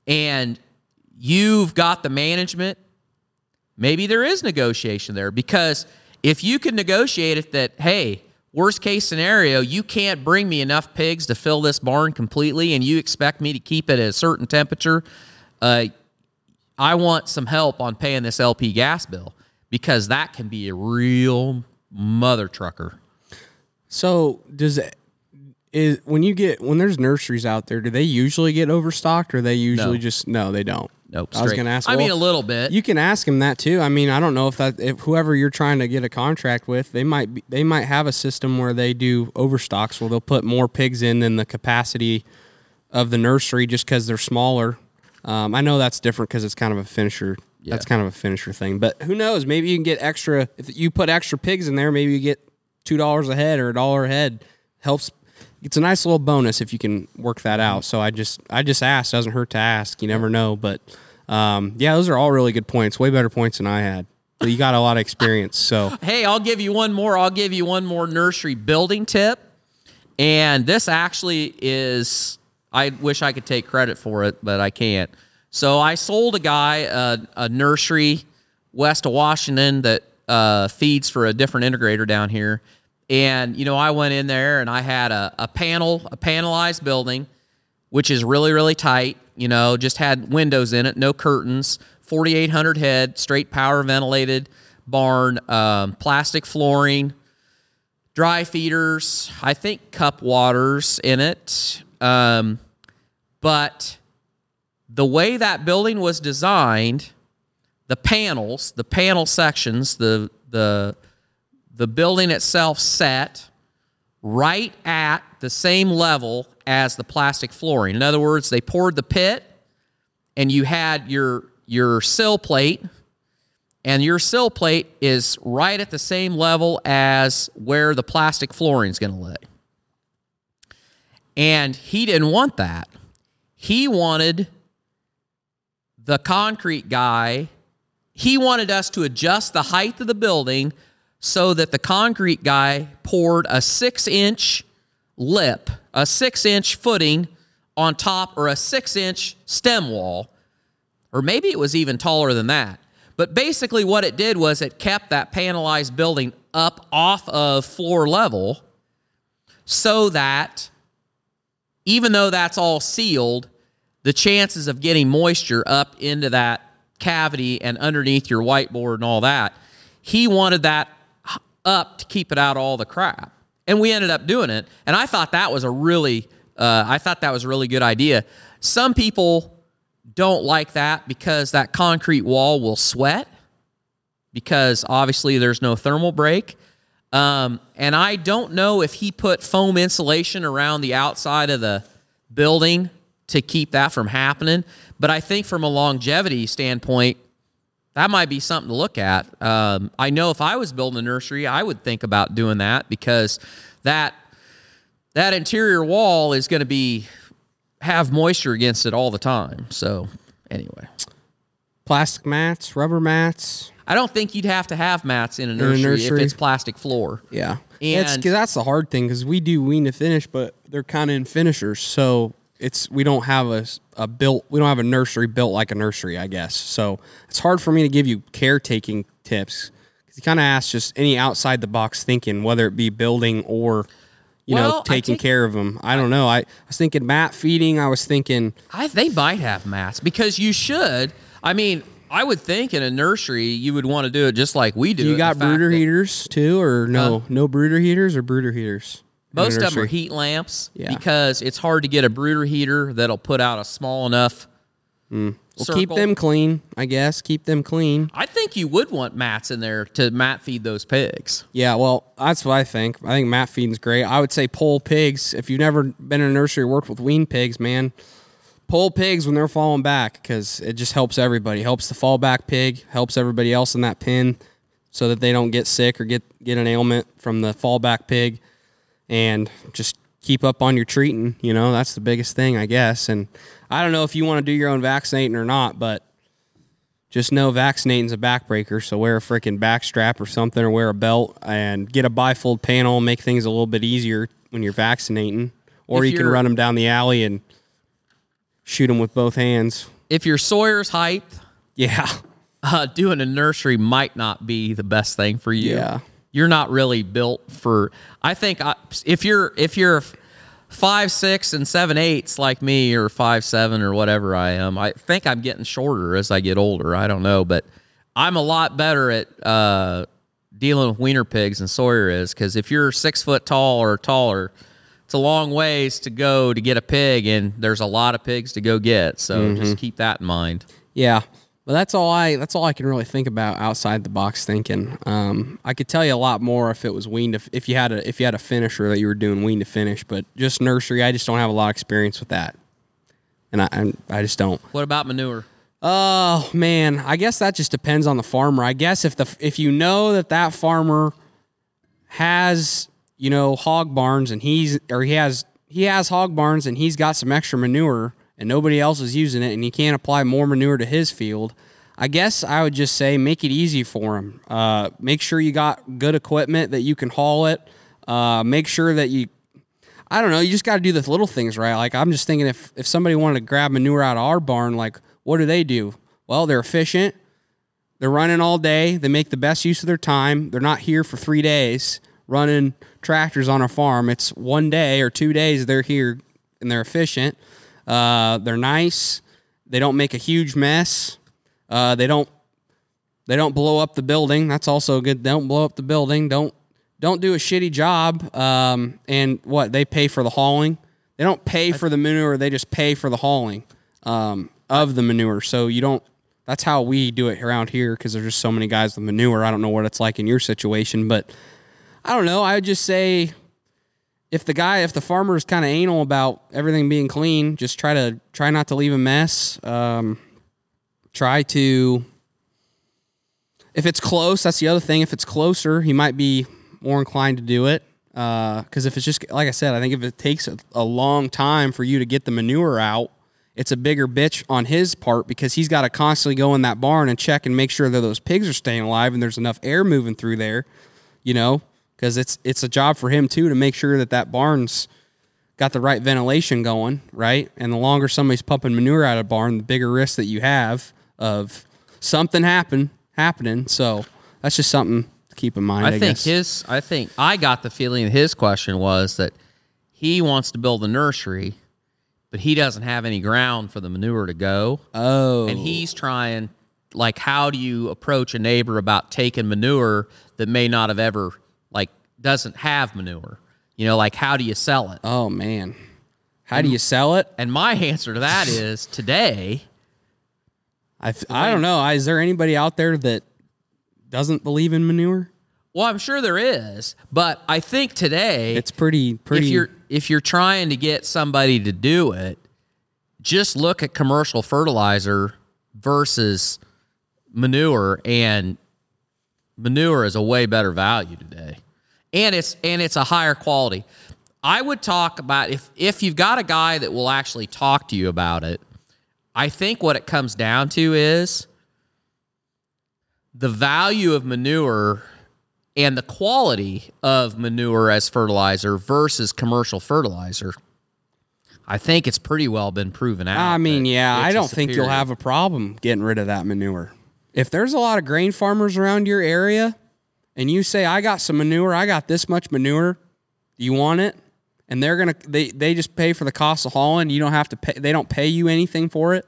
and you've got the management, maybe there is negotiation there because if you can negotiate it that hey, worst case scenario, you can't bring me enough pigs to fill this barn completely and you expect me to keep it at a certain temperature, uh, I want some help on paying this LP gas bill because that can be a real mother trucker. So does it is when you get when there's nurseries out there, do they usually get overstocked or they usually No. just no, they don't. Nope. I was gonna ask. I mean, a little bit. You can ask him that too. I mean, I don't know if that if whoever you're trying to get a contract with, they might be, they might have a system where they do overstocks where they'll put more pigs in than the capacity of the nursery just because they're smaller. Um, I know that's different because it's kind of a finisher. That's kind of a finisher thing. But who knows? Maybe you can get extra if you put extra pigs in there. Maybe you get two dollars a head or a dollar a head. Helps. It's a nice little bonus if you can work that out. So I just I just asked. Doesn't hurt to ask. You never know. But um, yeah, those are all really good points. Way better points than I had. So you got a lot of experience. So Hey, I'll give you one more. I'll give you one more nursery building tip. And this actually is, I wish I could take credit for it, but I can't. So I sold a guy a, a nursery west of Washington that uh, feeds for a different integrator down here. And, you know, I went in there and I had a, a panel, a panelized building, which is really, really tight. You know, just had windows in it, no curtains, 4,800 head, straight power ventilated barn, um, plastic flooring, dry feeders, I think cup waters in it. Um, but the way that building was designed, the panels, the panel sections, the the the building itself set right at the same level as the plastic flooring. In other words, they poured the pit and you had your your sill plate and your sill plate is right at the same level as where the plastic flooring is going to lay. And he didn't want that. He wanted the concrete guy, he wanted us to adjust the height of the building so that the concrete guy poured a six inch lip, a six inch footing on top, or a six inch stem wall, or maybe it was even taller than that. But basically, what it did was it kept that panelized building up off of floor level so that even though that's all sealed, the chances of getting moisture up into that cavity and underneath your whiteboard and all that, he wanted that up to keep it out all the crap. And we ended up doing it. And I thought that was a really, uh, I thought that was a really good idea. Some people don't like that because that concrete wall will sweat because obviously there's no thermal break. Um, and I don't know if he put foam insulation around the outside of the building to keep that from happening. But I think from a longevity standpoint, that might be something to look at. Um, I know if I was building a nursery, I would think about doing that because that that interior wall is going to be have moisture against it all the time. So anyway, Plastic mats, rubber mats. I don't think you'd have to have mats in a nursery, nursery. if it's plastic floor. Yeah, it's And- because that's the hard thing because we do wean to finish, but they're kind of in finishers, so it's we don't have a, a built we don't have a nursery built like a nursery, I guess. So it's hard for me to give you caretaking tips because you kind of ask just any outside the box thinking, whether it be building or you Well, know taking think- care of them. I don't know. I, I was thinking mat feeding. I was thinking I they might have mats because you should. I mean, I would think in a nursery you would want to do it just like we do. you got brooder heaters too, or no? no brooder heaters or brooder heaters. Most of them are heat lamps Yeah. because it's hard to get a brooder heater that'll put out a small enough. Mm. Well, circle. keep them clean, I guess. Keep them clean. I think you would want mats in there to mat feed those pigs. Yeah, well, that's what I think. I think mat feeding's great. I would say pull pigs. If you've never been in a nursery or worked with wean pigs, man, pull pigs when they're falling back because it just helps everybody. Helps the fallback pig, helps everybody else in that pen so that they don't get sick or get, get an ailment from the fallback pig. And just keep up on your treating. You know, that's the biggest thing, I guess. And I don't know if you want to do your own vaccinating or not, but just know vaccinating's a backbreaker. So wear a freaking back strap or something, or wear a belt and get a bifold panel. Make things a little bit easier when you're vaccinating. Or If you can run them down the alley and shoot them with both hands. If your Sawyer's height, Yeah, uh, doing a nursery might not be the best thing for you. Yeah. You're not really built for. I think I, if you're if you're five six and seven eighths like me, or five seven or whatever I am, I think I'm getting shorter as I get older. I don't know, but I'm a lot better at uh, dealing with weaner pigs than Sawyer is. Because if you're six foot tall or taller, it's a long ways to go to get a pig, and there's a lot of pigs to go get. So just keep that in mind. yeah. But that's all I that's all I can really think about outside the box thinking. Um, I could tell you a lot more if it was wean to if you had a if you had a finisher that you were doing wean to finish, but just nursery, I just don't have a lot of experience with that, and I I'm, I just don't. What about manure? Oh man, I guess that just depends on the farmer. I guess if the if you know that that farmer has you know hog barns and he's or he has he has hog barns and he's got some extra manure and nobody else is using it and he can't apply more manure to his field. I guess I would just say make it easy for him. Uh, make sure you got good equipment that you can haul it. Uh, make sure that you I don't know. You just got to do the little things right. Like I'm just thinking, if if somebody wanted to grab manure out of our barn, like what do they do? Well, they're efficient. They're running all day. They make the best use of their time. They're not here for three days running tractors on a farm. It's one day or two days they're here and they're efficient. Uh, they're nice. They don't make a huge mess. Uh, they don't they don't blow up the building. That's also good. They don't blow up the building. Don't don't do a shitty job. Um, and what they pay for the hauling. They don't pay for the manure. They just pay for the hauling um, of the manure. So you don't. That's how we do it around here because there's just so many guys with manure. I don't know what it's like in your situation, but I don't know. I would just say if the guy, if the farmer is kind of anal about everything being clean, just try to try not to leave a mess. Um, try to if it's close, that's the other thing. If it's closer, he might be more inclined to do it. Because if it's just like I said, I think if it takes a, a long time for you to get the manure out, it's a bigger bitch on his part because he's got to constantly go in that barn and check and make sure that those pigs are staying alive and there's enough air moving through there, you know, because it's it's a job for him too to make sure that that barn's got the right ventilation going, right? And the longer somebody's pumping manure out of a barn, the bigger risk that you have of something happen happening. So that's just something to keep in mind. I, I, think guess. his. I think I got the feeling his question was that he wants to build a nursery, but he doesn't have any ground for the manure to go, oh, and he's trying. Like, how do you approach a neighbor about taking manure that may not have ever doesn't have manure? You know, like how do you sell it? oh man, how do you sell it? And my answer to that is today. I th- I don't know. Is there anybody out there that doesn't believe in manure? Well, I'm sure there is, but I think today It's pretty pretty. if you're if you're trying to get somebody to do it, just look at commercial fertilizer versus manure and manure is a way better value today. And it's and it's a higher quality. I would talk about if if you've got a guy that will actually talk to you about it, I think what it comes down to is the value of manure and the quality of manure as fertilizer versus commercial fertilizer. I think it's pretty well been proven out. I mean, yeah, I don't think you'll have a problem getting rid of that manure. If there's a lot of grain farmers around your area and you say, I got some manure, I got this much manure, do you want it? And they're gonna they they just pay for the cost of hauling. You don't have to pay they don't pay you anything for it.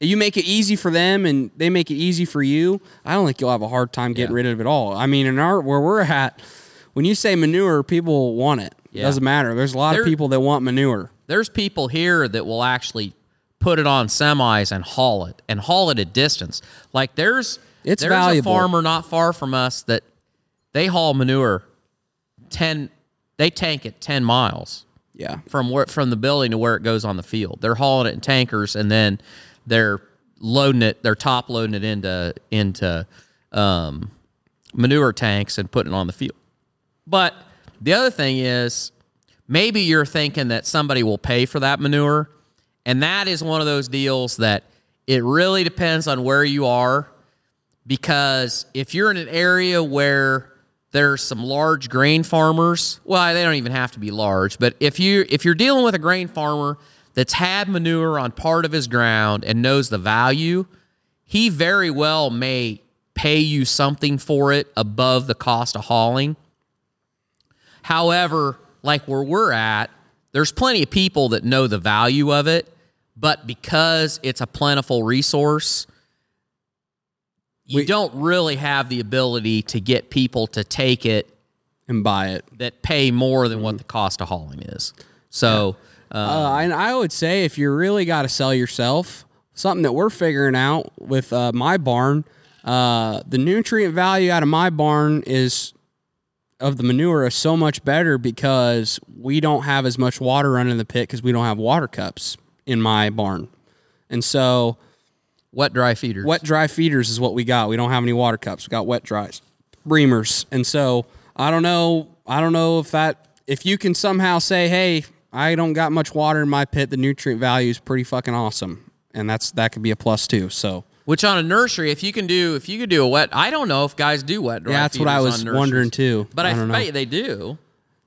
You make it easy for them and they make it easy for you. I don't think you'll have a hard time getting Yeah. rid of it all. I mean, in our where we're at, when you say manure, people want it. It Yeah. doesn't matter. There's a lot There- of people that want manure. There's people here that will actually put it on semis and haul it and haul it a distance. Like there's It's there's valuable. a farmer not far from us that they haul manure ten they tank it ten miles. Yeah. from where from the building to where it goes on the field. They're hauling it in tankers and then they're loading it. They're top loading it into into um, manure tanks and putting it on the field. But the other thing is, maybe you're thinking that somebody will pay for that manure, and that is one of those deals that it really depends on where you are. Because if you're in an area where there's some large grain farmers, well, they don't even have to be large, but if you if you're dealing with a grain farmer that's had manure on part of his ground and knows the value, he very well may pay you something for it above the cost of hauling. However, like where we're at, there's plenty of people that know the value of it, but because it's a plentiful resource, you don't really have the ability to get people to take it And buy it. that pay more than what the cost of hauling is. So, uh, Uh, and I would say if you really got to sell yourself, something that we're figuring out with uh, my barn, uh, the nutrient value out of my barn is of the manure is so much better because we don't have as much water running in the pit because we don't have water cups in my barn, and so wet dry feeders. wet dry feeders is what we got. We don't have any water cups. We got wet dries, breamers, and so I don't know. I don't know if that if you can somehow say, hey, I don't got much water in my pit. The nutrient value is pretty fucking awesome, and that's that could be a plus too. So Which on a nursery, if you can do, if you could do a wet, I don't know if guys do wet dry. Yeah, that's what I was wondering, too. But I I, bet they do.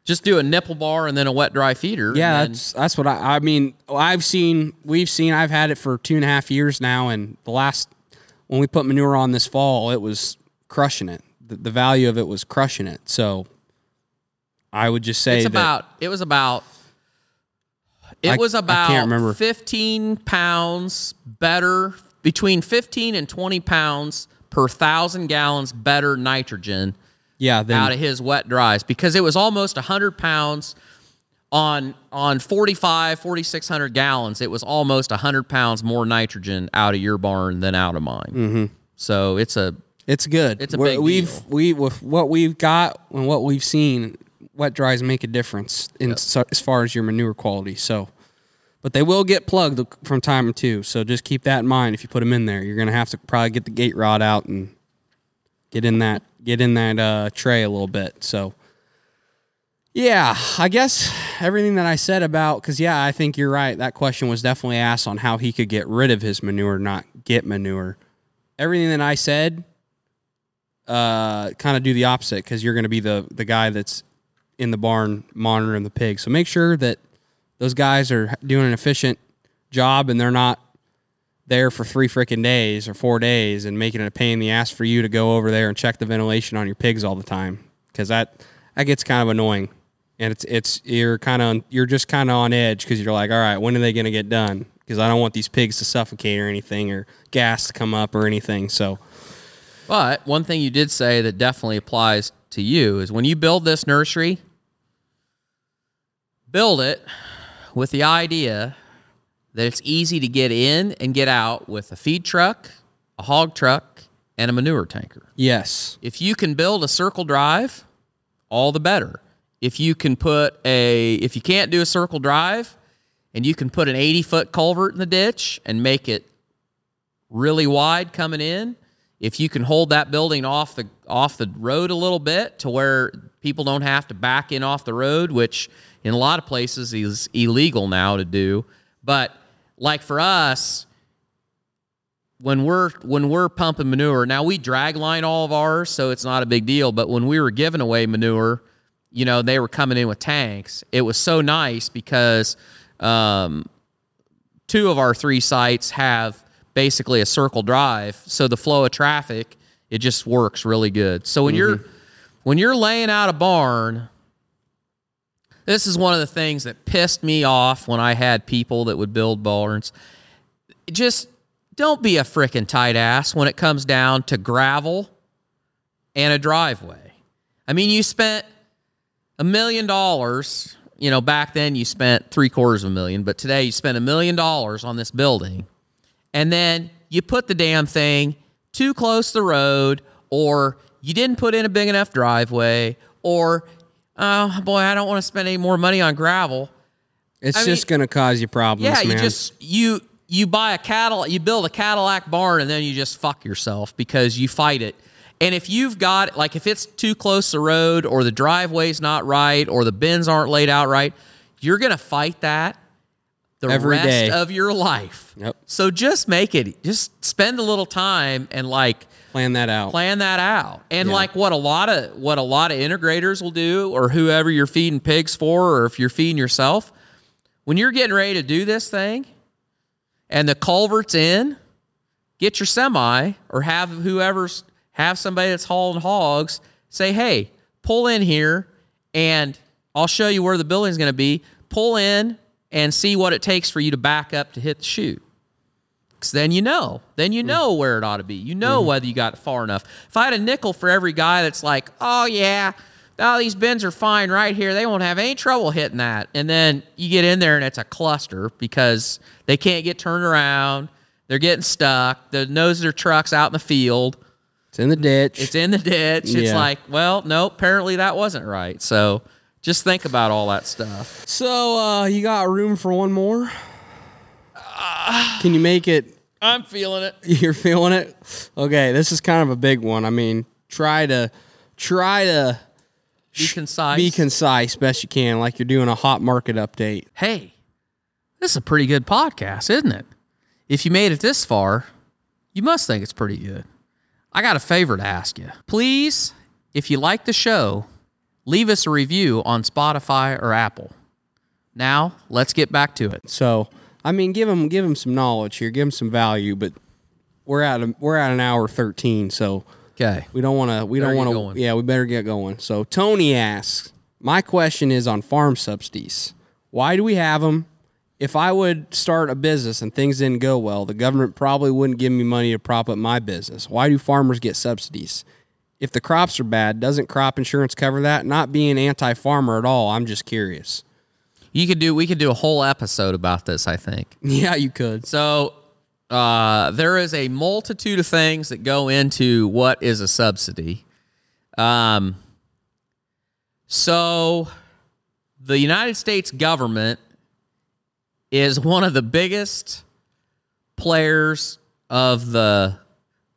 Just do a nipple bar and then a wet dry feeder. yeah, then- that's that's what I. I mean, I've seen, we've seen, I've had it for two and a half years now, and the last when we put manure on this fall, it was crushing it. The, the value of it was crushing it. So I would just say it's that about. It was about. It I- was about fifteen pounds better between 15 and 20 pounds per thousand gallons better nitrogen Yeah, then out of his wet dries because it was almost 100 pounds on on 45 4600 gallons it was almost 100 pounds more nitrogen out of your barn than out of mine mm-hmm. so it's a it's good. It's a We're- big we've deal. we with what we've got and what we've seen, wet dries make a difference in so, as far as your manure quality. So, but they will get plugged from time to. So just keep that in mind if you put them in there. You're gonna have to probably get the gate rod out and get in that get in that uh, tray a little bit. So. Yeah, I guess everything that I said about because yeah, I think you're right. That question was definitely asked on how he could get rid of his manure, not get manure. Everything that I said, uh, kind of do the opposite because you're going to be the the guy that's in the barn monitoring the pigs. So make sure that those guys are doing an efficient job and they're not there for three freaking days or four days and making it a pain in the ass for you to go over there and check the ventilation on your pigs all the time because that that gets kind of annoying. And it's it's you're kind of you're just kind of on edge because you're like all right when are they going to get done? Because I don't want these pigs to suffocate or anything or gas to come up or anything so. But one thing you did say that definitely applies to you is when you build this nursery, build it with the idea that it's easy to get in and get out with a feed truck, a hog truck, and a manure tanker. yes If you can build a circle drive, all the better. If you can put a if you can't do a circle drive and you can put an 80 foot culvert in the ditch and make it really wide coming in, if you can hold that building off the off the road a little bit to where people don't have to back in off the road, which in a lot of places is illegal now to do. But like for us, when we're when we're pumping manure, now we drag line all of ours, so it's not a big deal. But when we were giving away manure, you know, they were coming in with tanks. It was so nice because um, two of our three sites have basically a circle drive, so the flow of traffic it just works really good. So when you're when you're laying out a barn, this is one of the things that pissed me off when I had people that would build barns. Just don't be a frickin' tight ass when it comes down to gravel and a driveway. I mean, you spent a million dollars. You know, back then you spent three quarters of a million, but today you spent a million dollars on this building. And then you put the damn thing too close to the road, or you didn't put in a big enough driveway, or, oh boy, I don't want to spend any more money on gravel. it's I just going to cause you problems Yeah, you man. just you you buy a Cadillac, you build a Cadillac barn, and then you just fuck yourself because you fight it. And if you've got like if it's too close to the road, or the driveway's not right, or the bins aren't laid out right, you're gonna fight that the Every rest day. of your life. Yep. So just make it. Just spend a little time and like plan that out plan that out. And Yeah. like what a lot of what a lot of integrators will do, or whoever you're feeding pigs for, or if you're feeding yourself, when you're getting ready to do this thing, and the culvert's in, get your semi or have whoever's have somebody that's hauling hogs say, hey, pull in here, and I'll show you where the building's going to be. Pull in and see what it takes for you to back up to hit the chute. Because then you know. Then you know where it ought to be. You know mm-hmm. whether you got far enough. If I had a nickel for every guy that's like, oh, yeah, oh, these bins are fine right here. They won't have any trouble hitting that. And then you get in there and it's a cluster because they can't get turned around. They're getting stuck. The nose of their truck's out in the field. it's in the ditch It's in the ditch. It's like, well, no, apparently that wasn't right. So just think about all that stuff. so uh you got room for one more can you make it I'm feeling it. You're feeling it? Okay, this is kind of a big one. I mean, try to try to Be concise. be concise best you can, like you're doing a hot market update. hey, this is a pretty good podcast, isn't it? If you made it this far, you must think it's pretty good. I got a favor to ask you. Please, if you like the show, leave us a review on Spotify or Apple. Now, let's get back to it. So, I mean, give them give them some knowledge here, give them some value. But we're at a, we're at an hour thirteen, so Okay. we don't want to we Better don't want to yeah we better get going. So Tony asks, my question is on farm subsidies. Why do we have them, if I would start a business and things didn't go well, the government probably wouldn't give me money to prop up my business. Why do farmers get subsidies? If the crops are bad, doesn't crop insurance cover that? Not being anti farmer at all, I'm just curious. You could do we could do a whole episode about this, I think. Yeah, you could. So uh, there is a multitude of things that go into what is a subsidy. Um, so the United States government is one of the biggest players of the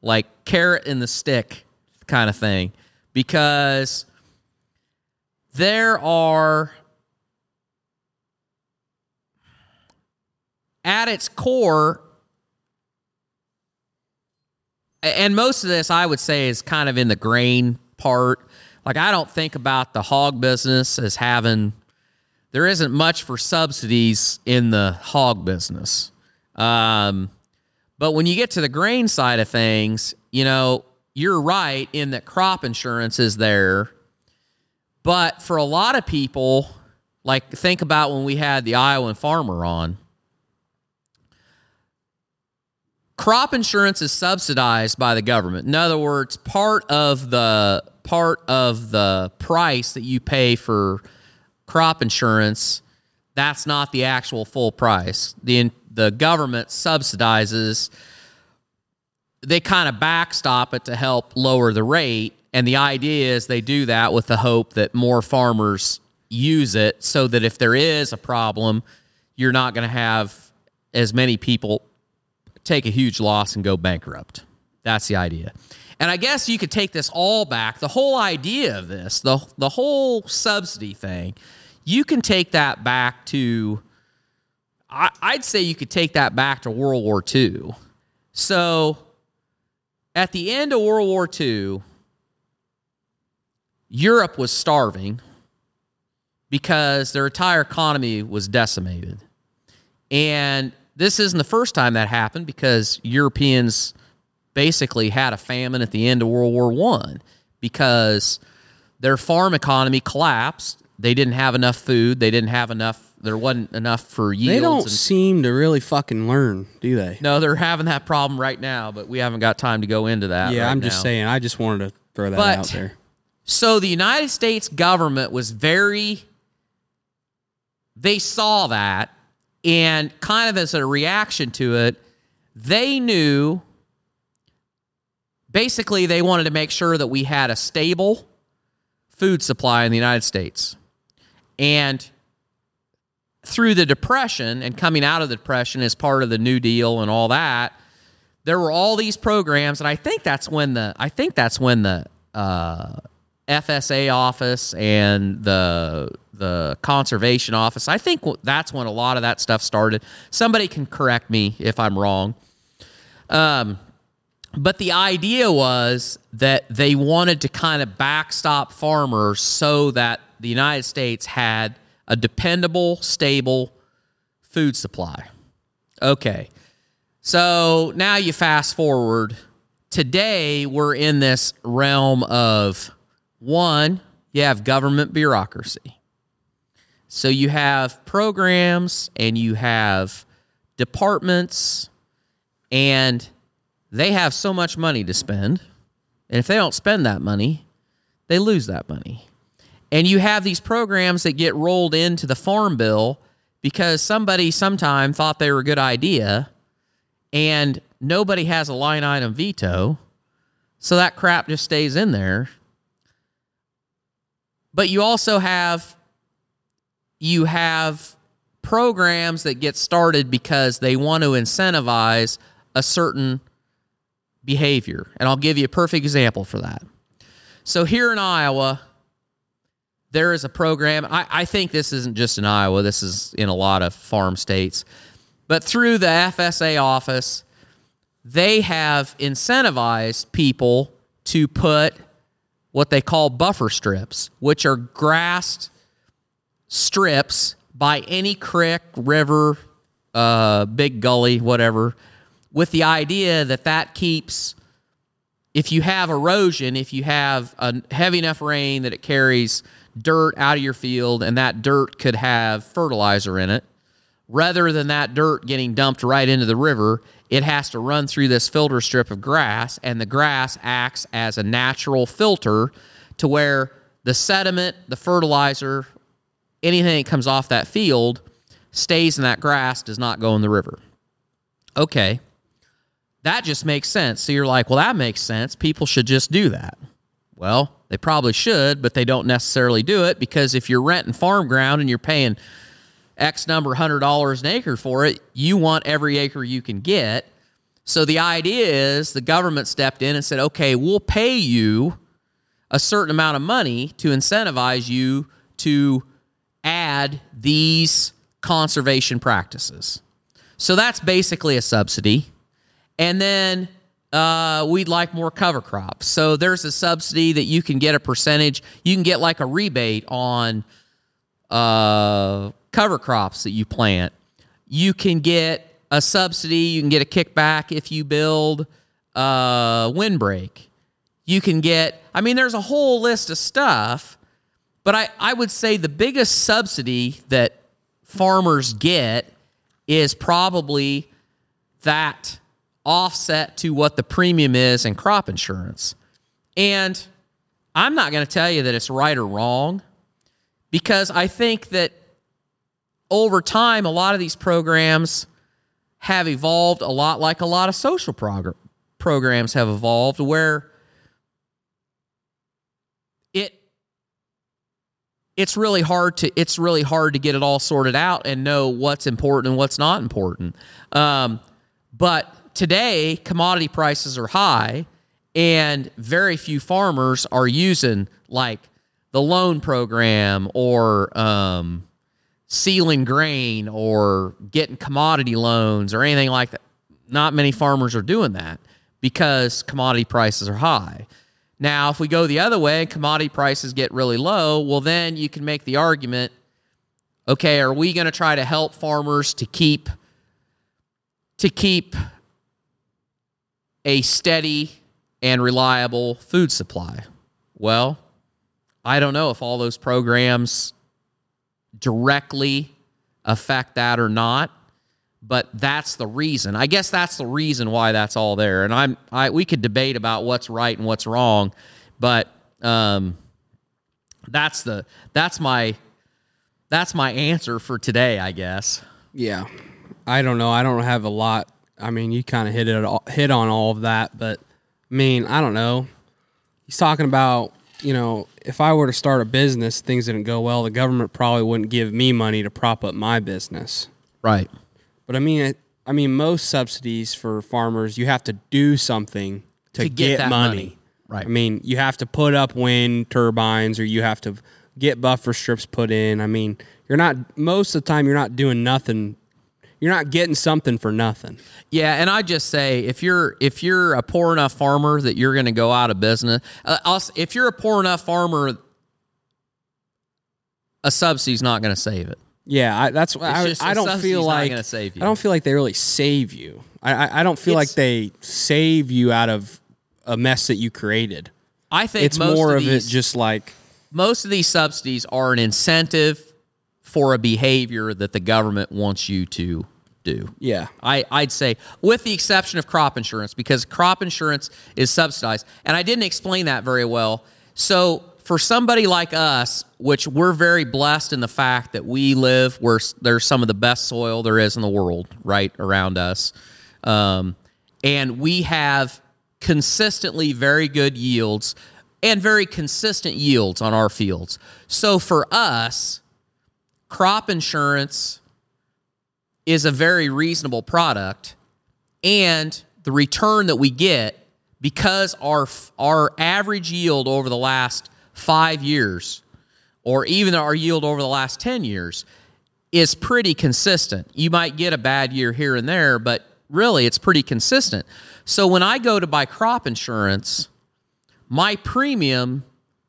like carrot and the stick kind of thing because there are at its core and most of this I would say is kind of in the grain part. Like I don't think about the hog business as having there isn't much for subsidies in the hog business. Um, but when you get to the grain side of things, you know, you're right in that crop insurance is there. But for a lot of people, like think about when we had the Iowan farmer on, crop insurance is subsidized by the government. In other words, part of the part of the price that you pay for crop insurance, that's not the actual full price. The the government subsidizes they kind of backstop it to help lower the rate and the idea is they do that with the hope that more farmers use it so that if there is a problem, you're not going to have as many people take a huge loss and go bankrupt. That's the idea. And I guess you could take this all back. The whole idea of this, the the whole subsidy thing, you can take that back to I, I'd say you could take that back to World War II. So at the end of World War II, Europe was starving because their entire economy was decimated. And this isn't the first time that happened because Europeans basically had a famine at the end of World War One because their farm economy collapsed. They didn't have enough food. They didn't have enough. There wasn't enough for yields. They don't and- seem to really fucking learn, do they? no, they're having that problem right now, but we haven't got time to go into that. yeah, right I'm just now. saying. I just wanted to throw that But- out there. So the United States government was very they saw that and kind of as a reaction to it, they knew basically they wanted to make sure that we had a stable food supply in the United States. And through the depression and coming out of the depression as part of the New Deal and all that, there were all these programs, and I think that's when the I think that's when the uh, FSA office and the the conservation office. I think that's when a lot of that stuff started. Somebody can correct me if I'm wrong. Um, but the idea was that they wanted to kind of backstop farmers so that the United States had a dependable, stable food supply. Okay. So now you fast forward. Today, we're in this realm of one, you have government bureaucracy. So you have programs and you have departments, and they have so much money to spend. And if they don't spend that money, they lose that money. And you have these programs that get rolled into the farm bill because somebody sometime thought they were a good idea and nobody has a line item veto. So that crap just stays in there. But you also have you have programs that get started because they want to incentivize a certain behavior. And I'll give you a perfect example for that. So here in Iowa, there is a program. I, I think this isn't just in Iowa, this is in a lot of farm states. But through the FSA office, they have incentivized people to put what they call buffer strips, which are grassed strips by any creek, river, uh, big gully, whatever, with the idea that that keeps, if you have erosion, if you have a heavy enough rain that it carries dirt out of your field and that dirt could have fertilizer in it, rather than that dirt getting dumped right into the river, it has to run through this filter strip of grass, and the grass acts as a natural filter to where the sediment, the fertilizer, anything that comes off that field stays in that grass, does not go in the river. Okay. That just makes sense. So you're like, well, that makes sense. People should just do that. Well, they probably should, but they don't necessarily do it because if you're renting farm ground and you're paying X number hundred dollars an acre for it, you want every acre you can get. So the idea is the government stepped in and said, okay, we'll pay you a certain amount of money to incentivize you to add these conservation practices. So that's basically a subsidy. And then uh, we'd like more cover crops. So there's a subsidy that you can get a percentage. You can get like a rebate on uh, cover crops that you plant. You can get a subsidy. You can get a kickback if you build a windbreak. You can get, I mean, there's a whole list of stuff, but I, I would say the biggest subsidy that farmers get is probably that offset to what the premium is in crop insurance. And I'm not going to tell you that it's right or wrong because I think that over time, a lot of these programs have evolved a lot like a lot of social prog- programs have evolved, where it it's really hard to it's really hard to get it all sorted out and know what's important and what's not important. Um, but today, commodity prices are high, and very few farmers are using like the loan program or um, sealing grain or getting commodity loans or anything like that. Not many farmers are doing that because commodity prices are high. Now, if we go the other way and commodity prices get really low, well, then you can make the argument okay, are we going to try to help farmers to keep to keep a steady and reliable food supply? Well, I don't know if all those programs directly affect that or not, but that's the reason. I guess that's the reason why that's all there. And I'm I we could debate about what's right and what's wrong, but um that's the that's my that's my answer for today, I guess. Yeah, I don't know. I don't have a lot. I mean, you kind of hit it all, hit on all of that, but I mean, I don't know. He's talking about you know, if I were to start a business, things didn't go well, the government probably wouldn't give me money to prop up my business. Right. But I mean, I mean, most subsidies for farmers, you have to do something to, To get get, that money. money. Right. I mean, you have to put up wind turbines, or you have to get buffer strips put in. I mean, you're not most of the time you're not doing nothing. You're not getting something for nothing. Yeah, and I just say if you're if you're a poor enough farmer that you're going to go out of business, uh, also, if you're a poor enough farmer, a subsidy's not going to save it. Yeah, I, that's why I, I don't feel like gonna save you. I don't feel like they really save you. I I, I don't feel like they save you out of a mess that you created. I think It's more of, of, it just like most of these subsidies are an incentive for a behavior that the government wants you to do. yeah. I, I'd say, with the exception of crop insurance, because crop insurance is subsidized. And I didn't explain that very well. So, for somebody like us, which we're very blessed in the fact that we live where there's some of the best soil there is in the world right around us, um, and we have consistently very good yields and very consistent yields on our fields. So, for us, crop insurance is a very reasonable product and the return that we get because our our average yield over the last 5 years or even our yield over the last 10 years is pretty consistent. You might get a bad year here and there, but really it's pretty consistent. So when I go to buy crop insurance, my premium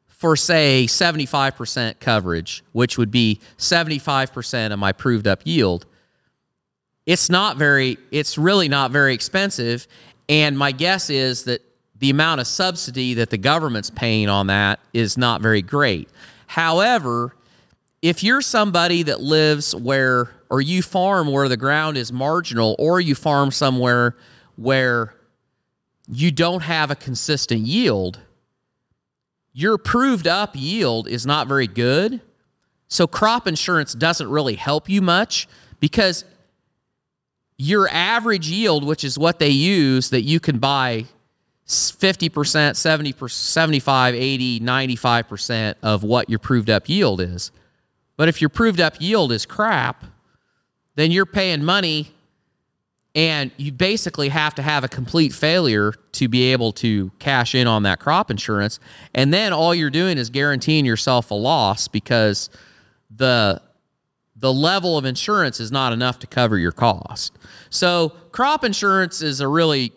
for say 75% coverage, which would be 75% of my proved up yield, it's not very it's really not very expensive and my guess is that the amount of subsidy that the government's paying on that is not very great. However, if you're somebody that lives where, or you farm where the ground is marginal, or you farm somewhere where you don't have a consistent yield, your proved up yield is not very good. So crop insurance doesn't really help you much because your average yield, which is what they use that you can buy 50%, 70%, 75, 80, 95% of what your proved up yield is. But if your proved up yield is crap, then you're paying money and you basically have to have a complete failure to be able to cash in on that crop insurance. And then all you're doing is guaranteeing yourself a loss because the the level of insurance is not enough to cover your cost. So crop insurance is a really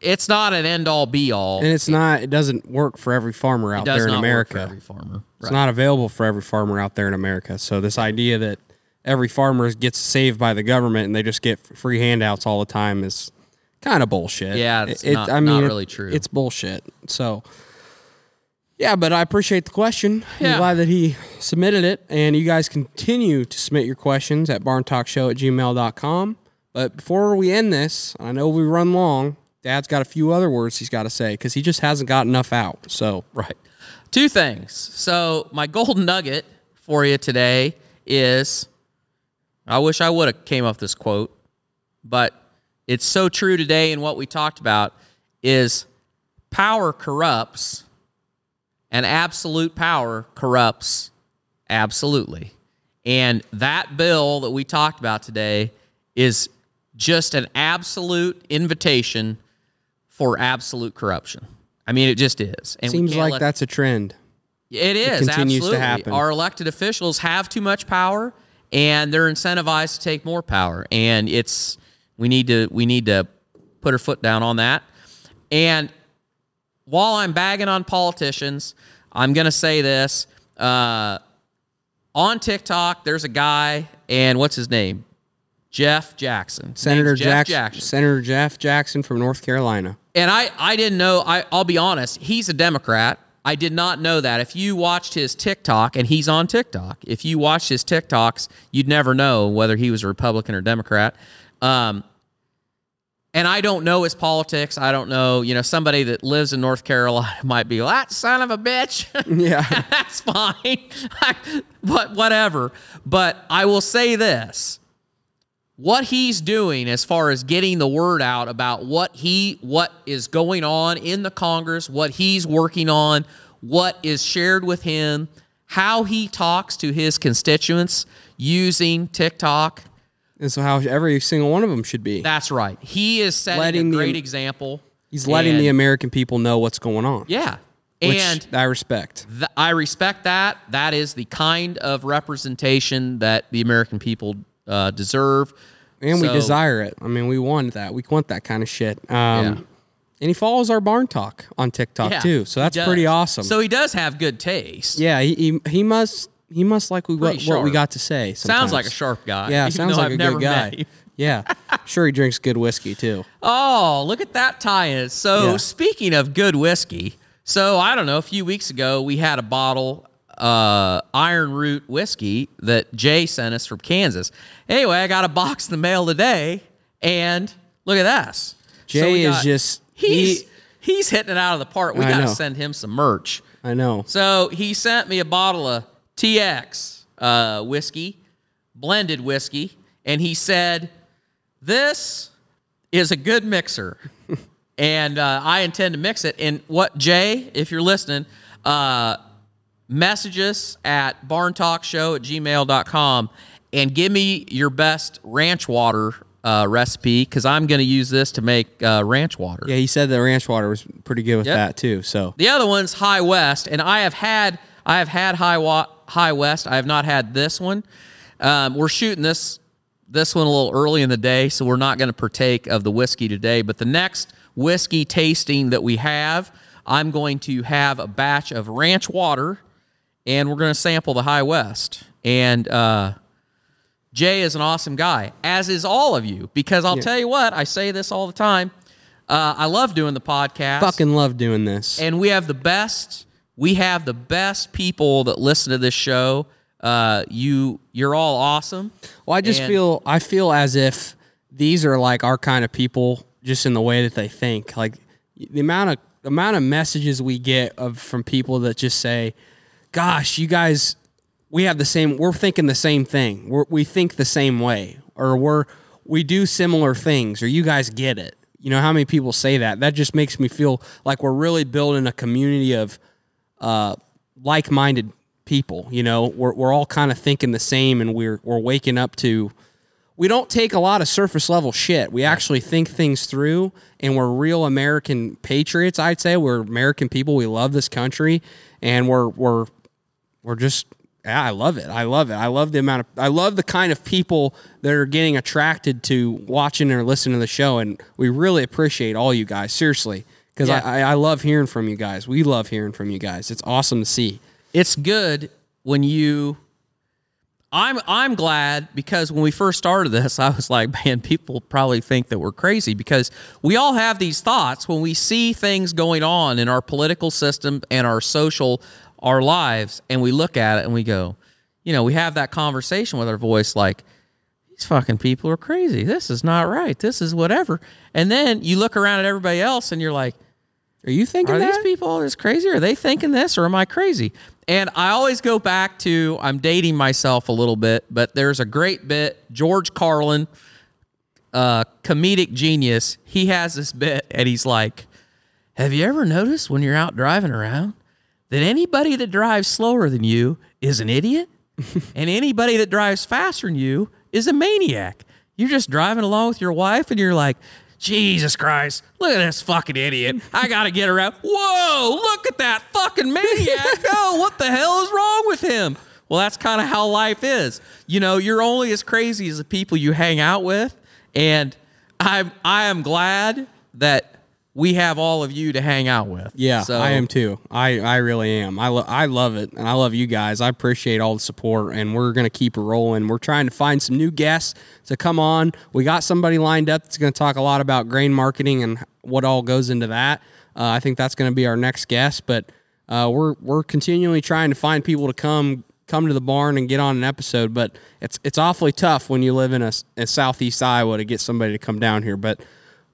it's not an end all be all. And it's not. It doesn't work for every farmer out It there in not work America. for every farmer. It's not available for every farmer out there in America. So this idea that every farmer gets saved by the government and they just get free handouts all the time is kind of bullshit. Yeah, it's not- not it- really true. It's bullshit. So yeah, but I appreciate the question. Yeah. I'm glad that he submitted it. And you guys continue to submit your questions at barntalkshow at gmail.com. But before we end this, I know we run long. Dad's got a few other words he's got to say because he just hasn't got enough out. So Right. Two things. So my gold nugget for you today is I wish I would have came up with this quote, but it's so true today in what we talked about is power corrupts and absolute power corrupts absolutely. And that bill that we talked about today is just an absolute invitation for absolute corruption. I mean, it just is. And seems like let- that's a trend. it is continues to absolutely. happen. Our elected officials have too much power, and they're incentivized to take more power. And it's we need to we need to put our foot down on that. And while I'm bagging on politicians, I'm going to say this: uh, on TikTok, there's a guy, and what's his name? Jeff Jackson. His Senator Jeff Jackson, Senator Jeff Jackson from North Carolina. and I, I didn't know. I, I'll be honest. He's a Democrat. I did not know that. If you watched his TikTok, and he's on TikTok, if you watched his TikToks, you'd never know whether he was a Republican or Democrat. Um, and I don't know his politics. I don't know. You know, somebody that lives in North Carolina might be like, that son of a bitch. Yeah. That's fine. but whatever. But I will say this what he's doing as far as getting the word out about what he what is going on in the Congress, what he's working on, what is shared with him, how he talks to his constituents using TikTok. And so how every single one of them should be. That's right. He is setting Letting a the- great example. He's letting And- the American people know what's going on. Yeah. Which and I respect. Th- I respect that. That is the kind of representation that the American people uh, deserve. And we desire it. I mean, we want that. We want that kind of shit. Um, Yeah. And he follows our barn talk on TikTok Yeah, too. So that's pretty awesome. So he does have good taste. yeah, he, he he must he must like we, what, what we got to say. Sounds like a sharp guy. Yeah, even sounds like I've a never good guy. Yeah, sure he drinks good whiskey too. Oh, look at that tie-in. So Yeah. speaking of good whiskey, so I don't know, a few weeks ago we had a bottle uh, Iron Root whiskey that Jay sent us from Kansas. Anyway, I got a box in the mail today, and look at this. So Jay is got- just he's he- he's hitting it out of the park. We got to send him some merch. I know. So he sent me a bottle of TX uh, whiskey, blended whiskey, and he said, "This is a good mixer, and uh, I intend to mix it." And what Jay, if you're listening, uh, message us at barntalkshow at gmail.com and give me your best ranch water uh, recipe because I'm going to use this to make uh, ranch water. Yeah, he said the ranch water was pretty good with Yep. that too. So The other one's High West, and I have had I have had High Wa- High West. I have not had this one. Um, we're shooting this this one a little early in the day, so we're not going to partake of the whiskey today. But the next whiskey tasting that we have, I'm going to have a batch of ranch water, and we're going to sample the High West. And uh, Jay is an awesome guy, as is all of you. Because I'll tell you what, I say this all the time. Uh, I love doing the podcast fucking love doing this. and we have the best we have the best people that listen to this show Uh, you you're all awesome. Well, I just And- feel I feel as if these are like our kind of people, just in the way that they think. Like the amount of amount of messages we get of from people that just say, "Gosh, you guys, we have the same. We're thinking the same thing. We're, we think the same way, or we're we do similar things, or you guys get it." You know how many people say that? That just makes me feel like we're really building a community of uh, like-minded people. You know, we're we're all kind of thinking the same, and we're we're waking up to. We don't take a lot of surface level shit. We actually think things through, and we're real American patriots. I'd say we're American people. We love this country, and we're we're we're just yeah, I love it. I love it. I love the amount of I love the kind of people that are getting attracted to watching or listening to the show, and we really appreciate all you guys. Seriously, because Yeah. I, I I love hearing from you guys. We love hearing from you guys. It's awesome to see. it's good when you I'm I'm glad because when we first started this, I was like, man, people probably think that we're crazy because we all have these thoughts when we see things going on in our political system and our social our lives and we look at it and we go, you know, we have that conversation with our voice like these fucking people are crazy. This is not right. This is whatever. And then you look around at everybody else and you're like, Are you thinking are that? these people as crazy? Are they thinking this or am I crazy? And I always go back to I'm dating myself a little bit, but there's a great bit. George Carlin, uh, comedic genius, he has this bit and he's like, Have you ever noticed when you're out driving around that anybody that drives slower than you is an idiot? and anybody that drives faster than you is a maniac. You're just driving along with your wife and you're like, Jesus Christ, look at this fucking idiot. I got to get around. Whoa, look at that fucking maniac. Oh, what the hell is wrong with him? Well, that's kind of how life is. You know, you're only as crazy as the people you hang out with. And I'm, I am glad that we have all of you to hang out with. Yeah, So- I am too. I, I really am. I, lo- I love it, and I love you guys. I appreciate all the support, and we're gonna keep it rolling. We're trying to find some new guests to come on. We got somebody lined up that's gonna talk a lot about grain marketing and what all goes into that. Uh, I think that's gonna be our next guest, but uh, we're we're continually trying to find people to come come to the barn and get on an episode. But it's it's awfully tough when you live in a, a southeast Iowa to get somebody to come down here, but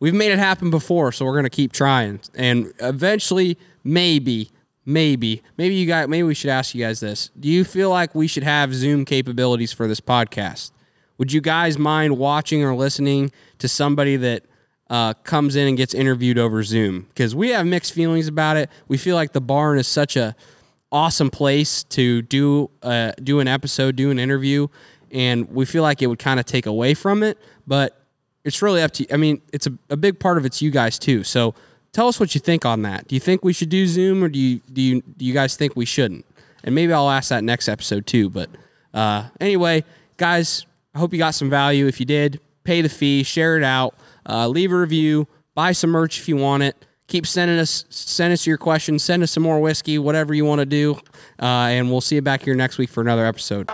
we've made it happen before, so we're gonna keep trying. And eventually, maybe, maybe, maybe you guys, maybe we should ask you guys this: Do you feel like we should have Zoom capabilities for this podcast? Would you guys mind watching or listening to somebody that uh, comes in and gets interviewed over Zoom? Because we have mixed feelings about it. We feel like the barn is such a awesome place to do uh, do an episode, do an interview, and we feel like it would kind of take away from it. But it's really up to. You. I mean, it's a, a big part of it's you guys too. So tell us what you think on that. Do you think we should do Zoom, or do you do you do you guys think we shouldn't? And maybe I'll ask that next episode too. But uh, anyway, guys, I hope you got some value. If you did, pay the fee, share it out, uh, leave a review, buy some merch if you want it. Keep sending us send us your questions, send us some more whiskey, whatever you want to do, uh, and we'll see you back here next week for another episode.